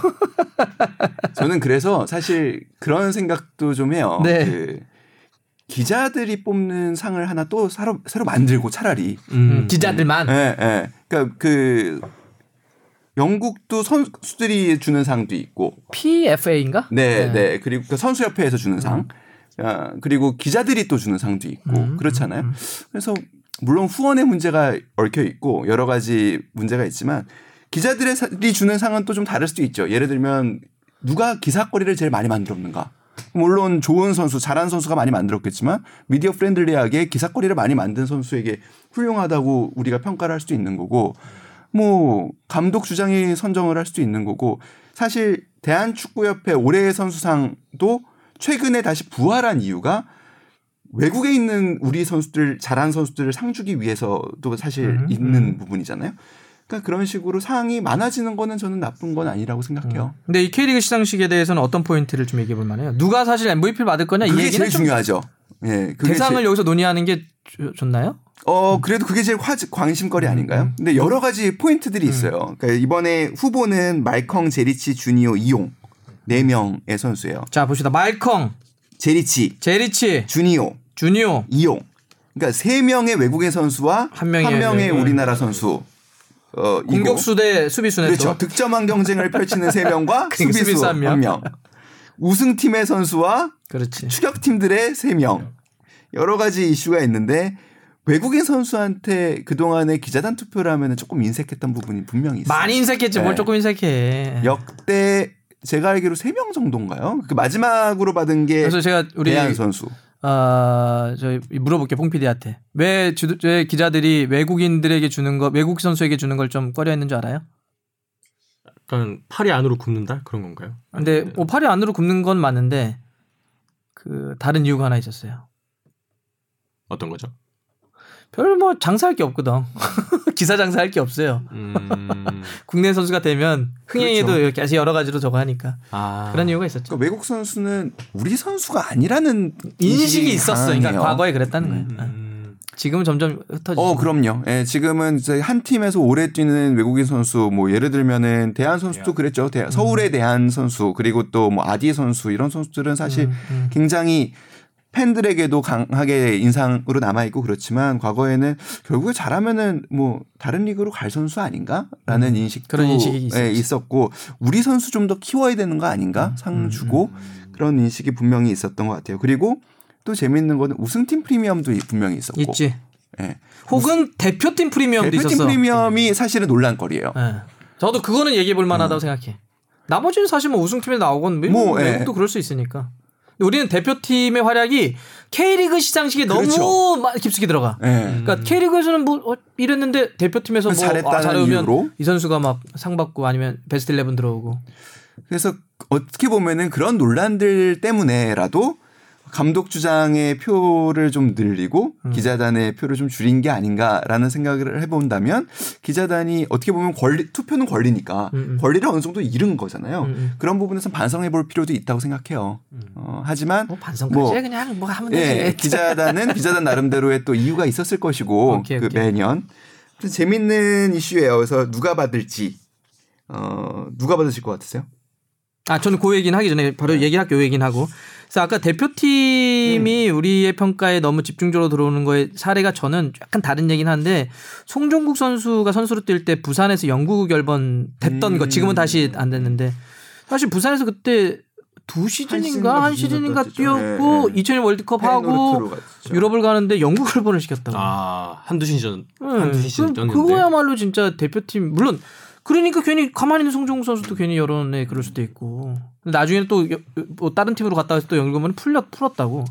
저는 그래서 사실 그런 생각도 좀 해요. 네. 그 기자들이 뽑는 상을 하나 또 새로, 새로 만들고 차라리. 음, 기자들만. 예, 예. 그러니까 그 영국도 선수들이 주는 상도 있고, PFA인가? 네, 네. 그리고 그 선수협회에서 주는 상, 아, 그리고 기자들이 또 주는 상도 있고 음, 그렇잖아요. 그래서 물론 후원의 문제가 얽혀 있고 여러 가지 문제가 있지만 기자들이 주는 상은 또 좀 다를 수도 있죠. 예를 들면 누가 기사거리를 제일 많이 만들었는가. 물론 좋은 선수, 잘한 선수가 많이 만들었겠지만 미디어 friendly하게 기사거리를 많이 만든 선수에게 훌륭하다고 우리가 평가를 할 수도 있는 거고 뭐 감독 주장이 선정을 할 수도 있는 거고 사실 대한축구협회 올해의 선수상도 최근에 다시 부활한 이유가 외국에 있는 우리 선수들 잘한 선수들을 상 주기 위해서도 사실 음, 있는 부분이잖아요. 그러니까 그런 식으로 상이 많아지는 거는 저는 나쁜 건 아니라고 생각해요. 근데 이 K리그 시상식에 대해서는 어떤 포인트를 좀 얘기해 볼 만해요? 누가 사실 MVP를 받을 거냐 이 그게 얘기는 제일 좀 중요하죠. 예, 대상을 제일- 여기서 논의하는 게 좋- 좋나요? 어 그래도 그게 제일 화, 관심거리 아닌가요? 근데 여러 가지 포인트들이 있어요. 그러니까 이번에 후보는 말컹, 제리치, 주니오, 이용 네 명의 선수예요. 자 봅시다. 말컹, 제리치, 제리치, 주니오, 주니오. 이용. 그러니까 세 명의 외국인 선수와 한 명의 명의 외국인. 우리나라 선수. 어. 공격수 대 수비수네 그렇죠. 또. 득점왕 경쟁을 펼치는 세 명과 그러니까 수비수 수비수 한 명. 한 명. 우승팀의 선수와 그렇지. 추격팀들의 세 명. 여러 가지 이슈가 있는데 외국인 선수한테 그동안의 기자단 투표를 하면 조금 인색했던 부분이 분명히 있어요. 많이 인색했지 뭘 네. 조금 인색해. 역대 제가 알기로 세 명 정도인가요? 그 마지막으로 받은 게 그래서 제가 우리 대한 선수. 아, 저희 물어볼게 홍 PD한테 왜, 주, 왜 기자들이 외국인들에게 주는 거 외국 선수에게 주는 걸 좀 꺼려 했는 줄 알아요? 약간 팔이 안으로 굽는다 그런 건가요? 근데 뭐 팔이 안으로 굽는 건 맞는데 그 다른 이유가 하나 있었어요. 어떤 거죠? 별 뭐 장사할 게 없거든. 기사 장사할 게 없어요. 음, 국내 선수가 되면 흥행에도 그렇죠. 계속 여러 가지로 저거 하니까 아, 그런 이유가 있었죠. 그러니까 외국 선수는 우리 선수가 아니라는 인식이 있었어. 그러니까. 과거에 그랬다는 거예요. 어. 음, 지금은 점점 흩어지죠. 어, 그럼요. 예, 지금은 이제 한 팀에서 오래 뛰는 외국인 선수, 뭐 예를 들면은 대한 선수도 그랬죠. 대- 서울의 대한 선수, 그리고 또 뭐 아디 선수 이런 선수들은 사실 음, 음. 굉장히 팬들에게도 강하게 인상으로 남아 있고 그렇지만 과거에는 결국에 잘하면은 뭐 다른 리그로 갈 선수 아닌가라는 인식도 음. 그런 인식이. 예, 있었고 우리 선수 좀 더 키워야 되는 거 아닌가 음, 상 주고 그런 인식이 분명히 있었던 것 같아요. 그리고 또 재밌는 거는 우승팀 프리미엄도 분명히 있었고 있지. 예. 혹은 대표팀 프리미엄도 대표팀 있었어. 프리미엄이 사실은 논란거리예요. 예. 저도 그거는 얘기해 볼 만하다고 생각해. 나머지는 사실 뭐 우승팀에 나오건 뭐, 뭐, 예. 외국도 그럴 수 있으니까. 우리는 대표팀의 활약이 K리그 시상식에 그렇죠. 너무 마- 깊숙이 들어가. 예. 그러니까 K리그에서는 뭐 어, 이랬는데 대표팀에서 뭐 잘했다는 아, 잘하면? 이 선수가 막 상 받고 아니면 베스트 11 들어오고. 그래서 어떻게 보면은 그런 논란들 때문에라도 감독 주장의 표를 좀 늘리고 음. 기자단의 표를 좀 줄인 게 아닌가라는 생각을 해본다면 기자단이 어떻게 보면 권리 투표는 권리니까 음, 음. 권리를 어느 정도 잃은 거잖아요. 음, 음. 그런 부분에서 반성해 볼 필요도 있다고 생각해요. 어, 하지만 뭐 반성까지 뭐, 해 그냥 뭐 하면 되지. 예, 기자단은 기자단 나름대로의 또 이유가 있었을 것이고 오케이, 그 오케이. 매년 재밌는 이슈예요. 그래서 누가 받을지 어, 누가 받으실 것 같으세요? 아, 저는 그 얘기는 하기 전에 바로 얘기할게요. 요 얘기는 하고. 그래서 아까 대표팀이 우리의 평가에 너무 집중적으로 들어오는 거에 사례가 저는 약간 다른 얘기는 한데 송종국 선수가 선수로 뛸 때 부산에서 영구 결번 됐던 음. 거 지금은 다시 안 됐는데 사실 부산에서 그때 두 시즌인가 한 시즌 시즌인가. 뛰었고 네, 2000년 월드컵 하고. 유럽을 가는데 영국을 보내시켰다고. 아 한두 시즌 네, 한두 시즌 그- 그거야말로 진짜 대표팀 물론 그러니까 괜히 가만히 있는 송정국 선수도 괜히 여론에 그럴 수도 있고. 근데 나중에는 또 여- 뭐 다른 팀으로 갔다 와서 또 연금은 풀렸 풀었다고.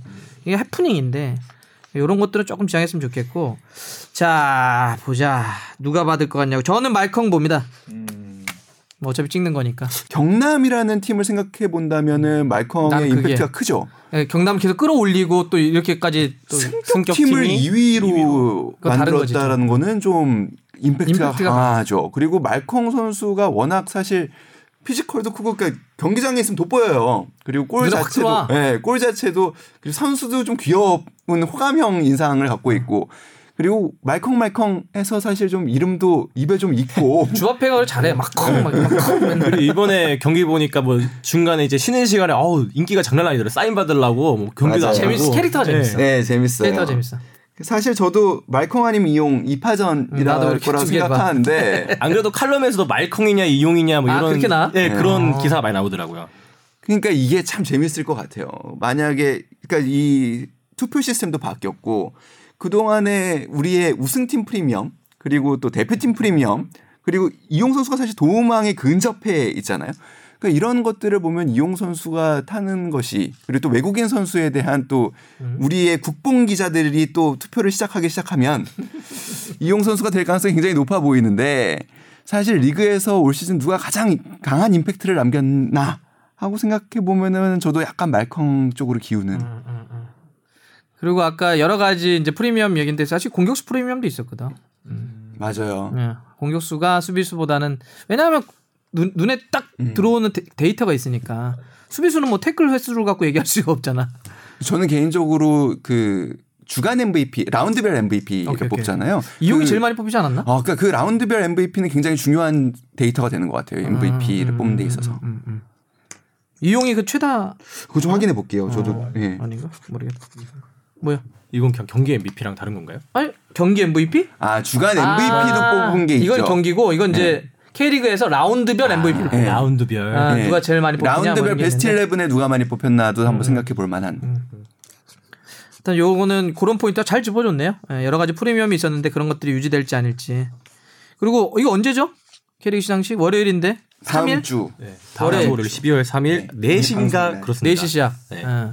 이게 해프닝인데 이런 것들은 조금 지양했으면 좋겠고. 자 보자. 누가 받을 것 같냐고. 저는 말컹 봅니다. 뭐 어차피 찍는 거니까. 경남이라는 팀을 생각해 본다면은 말컹의 임팩트가 크죠. 예, 경남 계속 끌어올리고 또 이렇게까지 또 승격 팀을 2위로 그거 다른 거지, 만들었다라는 거는 좀 임팩트가, 임팩트가 강하죠. 그리고 말컹 선수가 워낙 사실 피지컬도 크고 그러니까 경기장에 있으면 돋보여요. 그리고 골 자체도. 예, 골 자체도 그리고 선수도 좀 귀여운 호감형 인상을 갖고 있고 그리고 말컹말컹해서 사실 좀 이름도 입에 좀 있고 주합회가 잘해 막컹 막 막컹 그리고 이번에 경기 보니까 뭐 중간에 이제 쉬는 시간에 어우 인기가 장난 아니더라 사인 받으려고 뭐 경기도. 안 재밌어 하고. 캐릭터가 재밌어. 네 재밌어요. 캐릭터가 재밌어. 사실 저도 말컹 아니면 이용 음, 나도 2파전이라 그렇게 거라고. 생각하는데 안 그래도 칼럼에서도 말콩이냐 이용이냐 뭐 아, 이런 그렇게 나와? 네, 그런 어. 기사가 많이 나오더라고요. 그러니까 이게 참 재밌을 것 같아요. 만약에 그러니까 이 투표 시스템도 바뀌었고 그 동안에 우리의 우승팀 프리미엄 그리고 또 대표팀 프리미엄 그리고 이용 선수가 사실 도움왕에 근접해 있잖아요. 그러니까 이런 것들을 보면 이용 선수가 타는 것이 그리고 또 외국인 선수에 대한 또 우리의 국뽕 기자들이 또 투표를 시작하기 시작하면 이용 선수가 될 가능성이 굉장히 높아 보이는데 사실 리그에서 올 시즌 누가 가장 강한 임팩트를 남겼나 하고 생각해 보면은 저도 약간 말컹 쪽으로 기우는 그리고 아까 여러 가지 이제 프리미엄 얘기인데 사실 공격수 프리미엄도 있었거든. 맞아요. 예. 공격수가 수비수보다는 왜냐하면 눈, 눈에 딱 음. 들어오는 데, 이터가 있으니까 수비수는 뭐 태클 횟수를 갖고 얘기할 수가 없잖아. 저는 개인적으로 그 주간 MVP 라운드별 MVP를 오케이, 오케이. 뽑잖아요. 이용이 그- 제일 많이 뽑히지 않았나? 어, 그러니까 그 라운드별 MVP는 굉장히 중요한 데이터가 되는 것 같아요. MVP를 음, 뽑는 데 음, 있어서. 음, 음. 이용이 그 최다 그거 좀 확인해 볼게요. 저도 어, 예. 아닌가 모르겠다. 뭐야? 이건 그냥 경기 MVP랑 다른 건가요? 아니 경기 MVP? 아 주간 MVP도 아, 뽑은 게 있죠. 이건 경기고 이건 이제 K리그에서 라운드별 MVP를 네. 라운드별. 아, 네. 누가 제일 많이 뽑히냐 뭐 라운드별 게 베스트 있는데. 음. 11에 누가 많이 뽑혔나도 한번 생각해 볼 만한. 일단 요거는 그런 포인트가 잘 짚어줬네요. 예, 여러 가지 프리미엄이 있었는데 그런 것들이 유지될지 아닐지. 그리고 이거 언제죠? K리그 시상식 월요일인데 다음 3일 주 네. 다음 주 월요일 12월 3일 네, 4시인가 방송에. 그렇습니다. 4시 시작. 네. 예.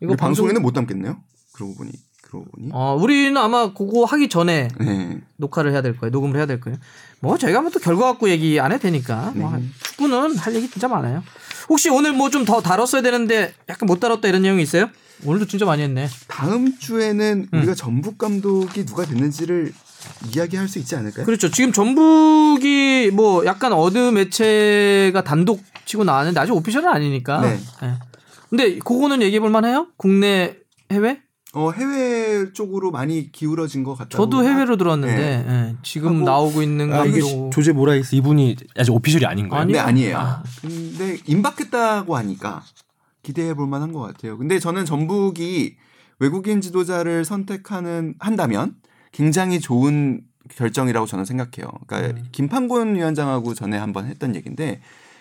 이거 방송 에는 못 담겠네요. 그러고 보니 그러고 보니. 어, 우리는 아마 그거 하기 전에 네. 녹화를 해야 될 거예요. 녹음을 해야 될 거예요. 뭐 저희가 뭐 또 결과 갖고 얘기 안 해도 되니까. 뭐 축구는 할 얘기 진짜 많아요. 혹시 오늘 뭐 좀 더 다뤘어야 되는데 약간 못 다뤘다 이런 내용이 있어요? 오늘도 진짜 많이 했네. 다음 주에는 음. 우리가 전북 감독이 누가 됐는지를 이야기할 수 있지 않을까요? 그렇죠. 지금 전북이 뭐 약간 어느 매체가 단독 치고 나왔는데 아직 오피셜은 아니니까. 네. 예. 근데 그거는 얘기해 볼 만해요? 국내 해외? 어, 해외 쪽으로 많이 기울어진 것 같다고. 저도 해외로 들었는데 네. 예. 지금 하고- 나오고 있는 아, 이게 감독 조제 모라이스 이분이 아직 오피셜이 아닌 거예요. 아니- 네, 아니에요. 아. 근데 임박했다고 하니까 기대해 볼 만한 것 같아요. 근데 저는 전북이 외국인 지도자를 선택하는 한다면 굉장히 좋은 결정이라고 저는 생각해요. 그러니까 음. 김판곤 위원장하고 전에 한번 했던 얘기인데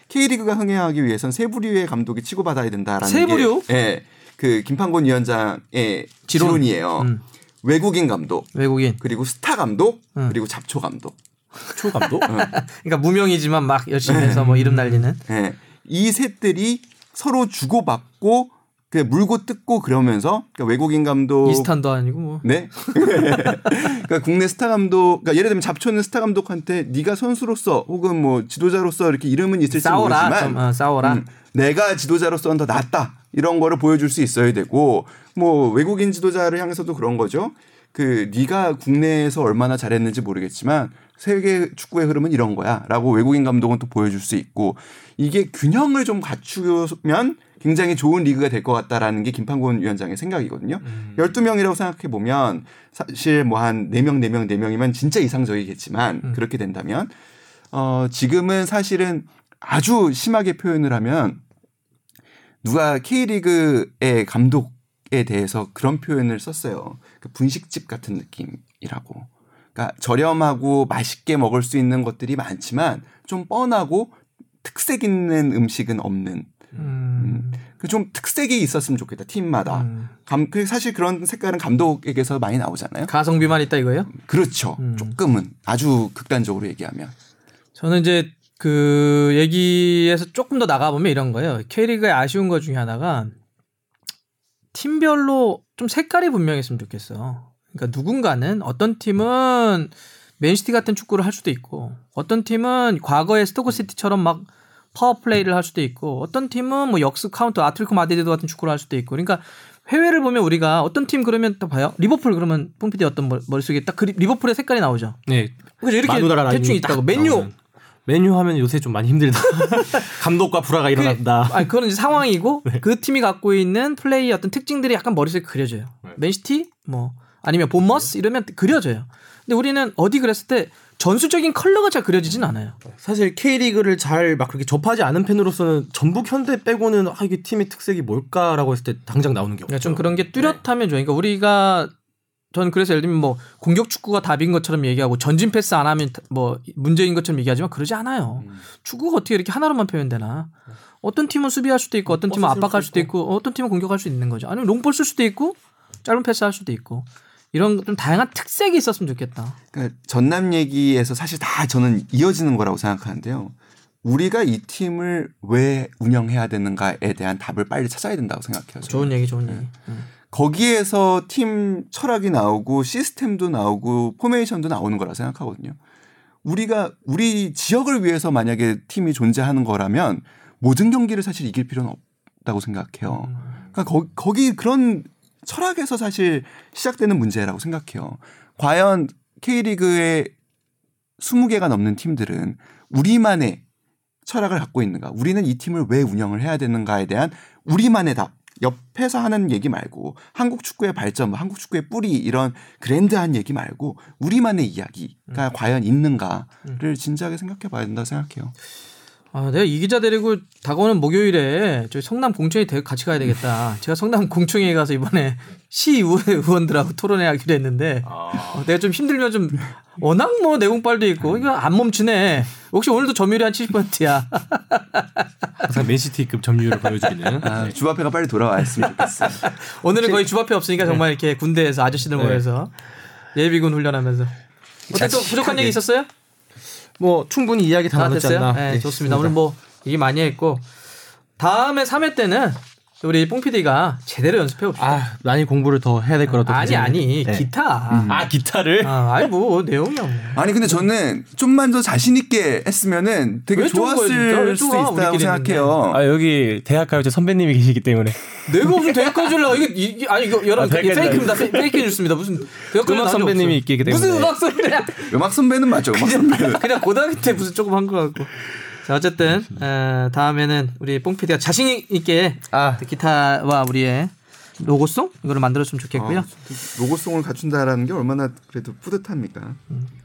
K리그가 흥행하기 위해선 세 부류의 감독이 치고받아야 된다라는 세 부류? 게 예. 그 김판곤 위원장의 지론. 지론 이에요. 음. 외국인 감독, 외국인. 그리고 스타 감독, 음. 그리고 잡초 감독. 초 감독? 그러니까 무명이지만 막 열심히 해서 뭐 이름 날리는. 예. 이 셋들이 서로 주고받고 그 물고 뜯고 그러면서 그러니까 외국인 감독 이스탄도 아니고 뭐. 네. 그러니까 국내 스타 감독 그러니까 예를 들면 잡초는 스타 감독한테 네가 선수로서 혹은 뭐 지도자로서 이렇게 이름은 있을지 싸워라. 모르지만 좀, 어, 싸워라. 음, 내가 지도자로서는 더 낫다. 이런 거를 보여줄 수 있어야 되고 뭐 외국인 지도자를 향해서도 그런 거죠. 그 네가 국내에서 얼마나 잘했는지 모르겠지만 세계 축구의 흐름은 이런 거야라고 외국인 감독은 또 보여줄 수 있고 이게 균형을 좀 갖추면 굉장히 좋은 리그가 될 것 같다라는 게 김판곤 위원장의 생각이거든요. 음. 12명이라고 생각해 보면 사실 뭐 한 4명, 4명, 4명이면 진짜 이상적이겠지만 음. 그렇게 된다면 어 지금은 사실은 아주 심하게 표현을 하면 누가 K리그의 감독에 대해서 그런 표현을 썼어요. 그 분식집 같은 느낌이라고. 그러니까 저렴하고 맛있게 먹을 수 있는 것들이 많지만 좀 뻔하고 특색 있는 음식은 없는. 음. 그좀 특색이 있었으면 좋겠다 팀마다. 음. 감, 그 사실 그런 색깔은 감독에게서 많이 나오잖아요. 가성비만 있다 이거예요? 그렇죠. 음. 조금은 아주 극단적으로 얘기하면. 저는 이제 그 얘기에서 조금 더 나가보면 이런 거예요. K리그의 아쉬운 것 중에 하나가 팀별로 좀 색깔이 분명했으면 좋겠어. 그러니까 누군가는 어떤 팀은 맨시티 같은 축구를 할 수도 있고 어떤 팀은 과거의 스토크시티처럼 막 파워플레이를 할 수도 있고 어떤 팀은 뭐 역습 카운터 아틀레티코 마드리드 같은 축구를 할 수도 있고 그러니까 해외를 보면 우리가 어떤 팀 그러면 또 봐요 리버풀 그러면 뽕피디 어떤 머- 머릿속에 딱 그 리버풀의 색깔이 나오죠 네. 그죠 이렇게 대충 있다고 딱 맨유 맨유 하면 요새 좀 많이 힘들다. 감독과 불화가 일어난다. 아니 그건 이제 상황이고 그 팀이 갖고 있는 플레이의 어떤 특징들이 약간 머릿속에 그려져요. 맨시티 뭐 아니면 본머스 이러면 그려져요. 근데 우리는 어디 그랬을 때 전술적인 컬러가 잘 그려지진 않아요. 사실 K리그를 잘 막 그렇게 접하지 않은 팬으로서는 전북 현대 빼고는 아 이게 팀의 특색이 뭘까라고 했을 때 당장 나오는 게 없죠. 그러니까 좀 그런 게 뚜렷하면 좋아요. 그러니까 우리가 전 그래서 예를 들면 뭐 공격 축구가 답인 것처럼 얘기하고 전진 패스 안 하면 뭐 문제인 것처럼 얘기하지만 그러지 않아요. 축구가 어떻게 이렇게 하나로만 표현되나? 어떤 팀은 수비할 수도 있고 어떤 팀은 압박할 수 수도 있고 어떤 팀은 공격할 수 있는 거죠. 아니면 롱볼 쓸 수도 있고 짧은 패스 할 수도 있고 이런 좀 다양한 특색이 있었으면 좋겠다. 그러니까 전남 얘기에서 사실 다 저는 이어지는 거라고 생각하는데요. 우리가 이 팀을 왜 운영해야 되는가에 대한 답을 빨리 찾아야 된다고 생각해요. 저는. 좋은 얘기, 좋은 얘기. 음. 거기에서 팀 철학이 나오고 시스템도 나오고 포메이션도 나오는 거라 생각하거든요. 우리가 우리 지역을 위해서 만약에 팀이 존재하는 거라면 모든 경기를 사실 이길 필요는 없다고 생각해요. 그러니까 거, 거기 그런 철학에서 사실 시작되는 문제라고 생각해요. 과연 K리그의 20개가 넘는 팀들은 우리만의 철학을 갖고 있는가? 우리는 이 팀을 왜 운영을 해야 되는가에 대한 우리만의 답. 옆에서 하는 얘기 말고 한국 축구의 발전, 뭐 한국 축구의 뿌리 이런 그랜드한 얘기 말고 우리만의 이야기가 과연 있는가를 진지하게 생각해 봐야 된다고 생각해요. 아, 내가 이 기자 데리고 다가오는 목요일에 저희 성남 공청회 대- 같이 가야 되겠다. 제가 성남 공청회에 가서 이번에 시 의원- 의원들하고 토론회 하기로 했는데 어, 내가 좀 힘들면 좀 워낙 뭐 내공빨도 있고 이거 안 멈추네. 혹시 오늘도 점유율이 한 70%야. 항상 맨시티급 점유율을 보여주기는. 아, 주바페가 빨리 돌아왔으면 좋겠어요. 오늘은 거의 주바페 없으니까 정말 이렇게 군대에서 아저씨들 네. 모여서 예비군 훈련하면서. 어때 또 부족한 얘기 있었어요? 뭐 충분히 이야기 다다 나눴지? 않나. 네, 좋습니다. 오늘 뭐 얘기 많이 했고 다음에 3회 때는 우리 뽕 PD가 제대로 연습해 봅시다. 아 많이 공부를 더 해야 될 거라고. 아니 아니 네. 기타. 아 기타를. 아, 아니 뭐 내용이 없네. 아니 근데 저는 좀만 더 자신 있게 했으면은 되게 좋았을 좋아? 있다고 생각해요. 아 여기 대학 가요제 선배님이 계시기 때문에 내가 무슨 대학가 줄라 이게 이게 아니 이거 여러분 아, 이게 페이크입니다. 페- 페이크 뉴스입니다. 무슨 대학가 음악 선배님이 있기 때문에. 무슨 음악 선배야? 음악 선배는 맞죠. 음악 선배는. 그냥 고등학교 때 무슨 조금 한 거 같고. 자 어쨌든 어, 다음에는 우리 뽕 PD가 자신 있게 아 기타와 우리의 로고송 이거를 만들었으면 좋겠고요. 어, 로고송을 갖춘다라는 게 얼마나 그래도 뿌듯합니까?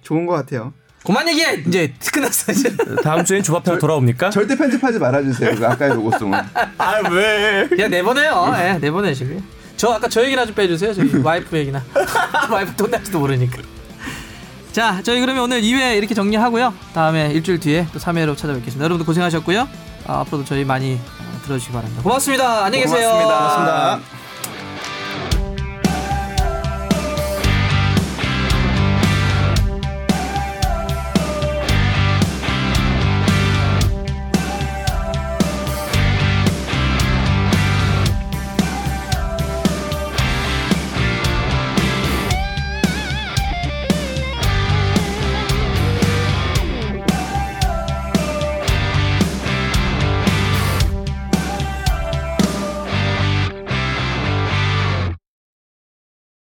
좋은 것 같아요. 그만 얘기해 이제 끝났어 이제. 다음 주엔 주바페가 돌아옵니까? 절대 편집하지 말아주세요. 그 아까의 로고송은. 아 왜? 그냥 내보내요. 예, 내보내시고요. 저 아까 저 얘기나 좀 빼주세요. 저희 와이프 얘기나. 와이프 돈 날지도 모르니까. 자, 저희 그러면 오늘 2회 이렇게 정리하고요. 다음에 일주일 뒤에 또 3회로 찾아뵙겠습니다. 여러분들 고생하셨고요. 아, 앞으로도 저희 많이 어, 들어주시기 바랍니다. 고맙습니다. 안녕히 계세요. 고맙습니다. 고맙습니다.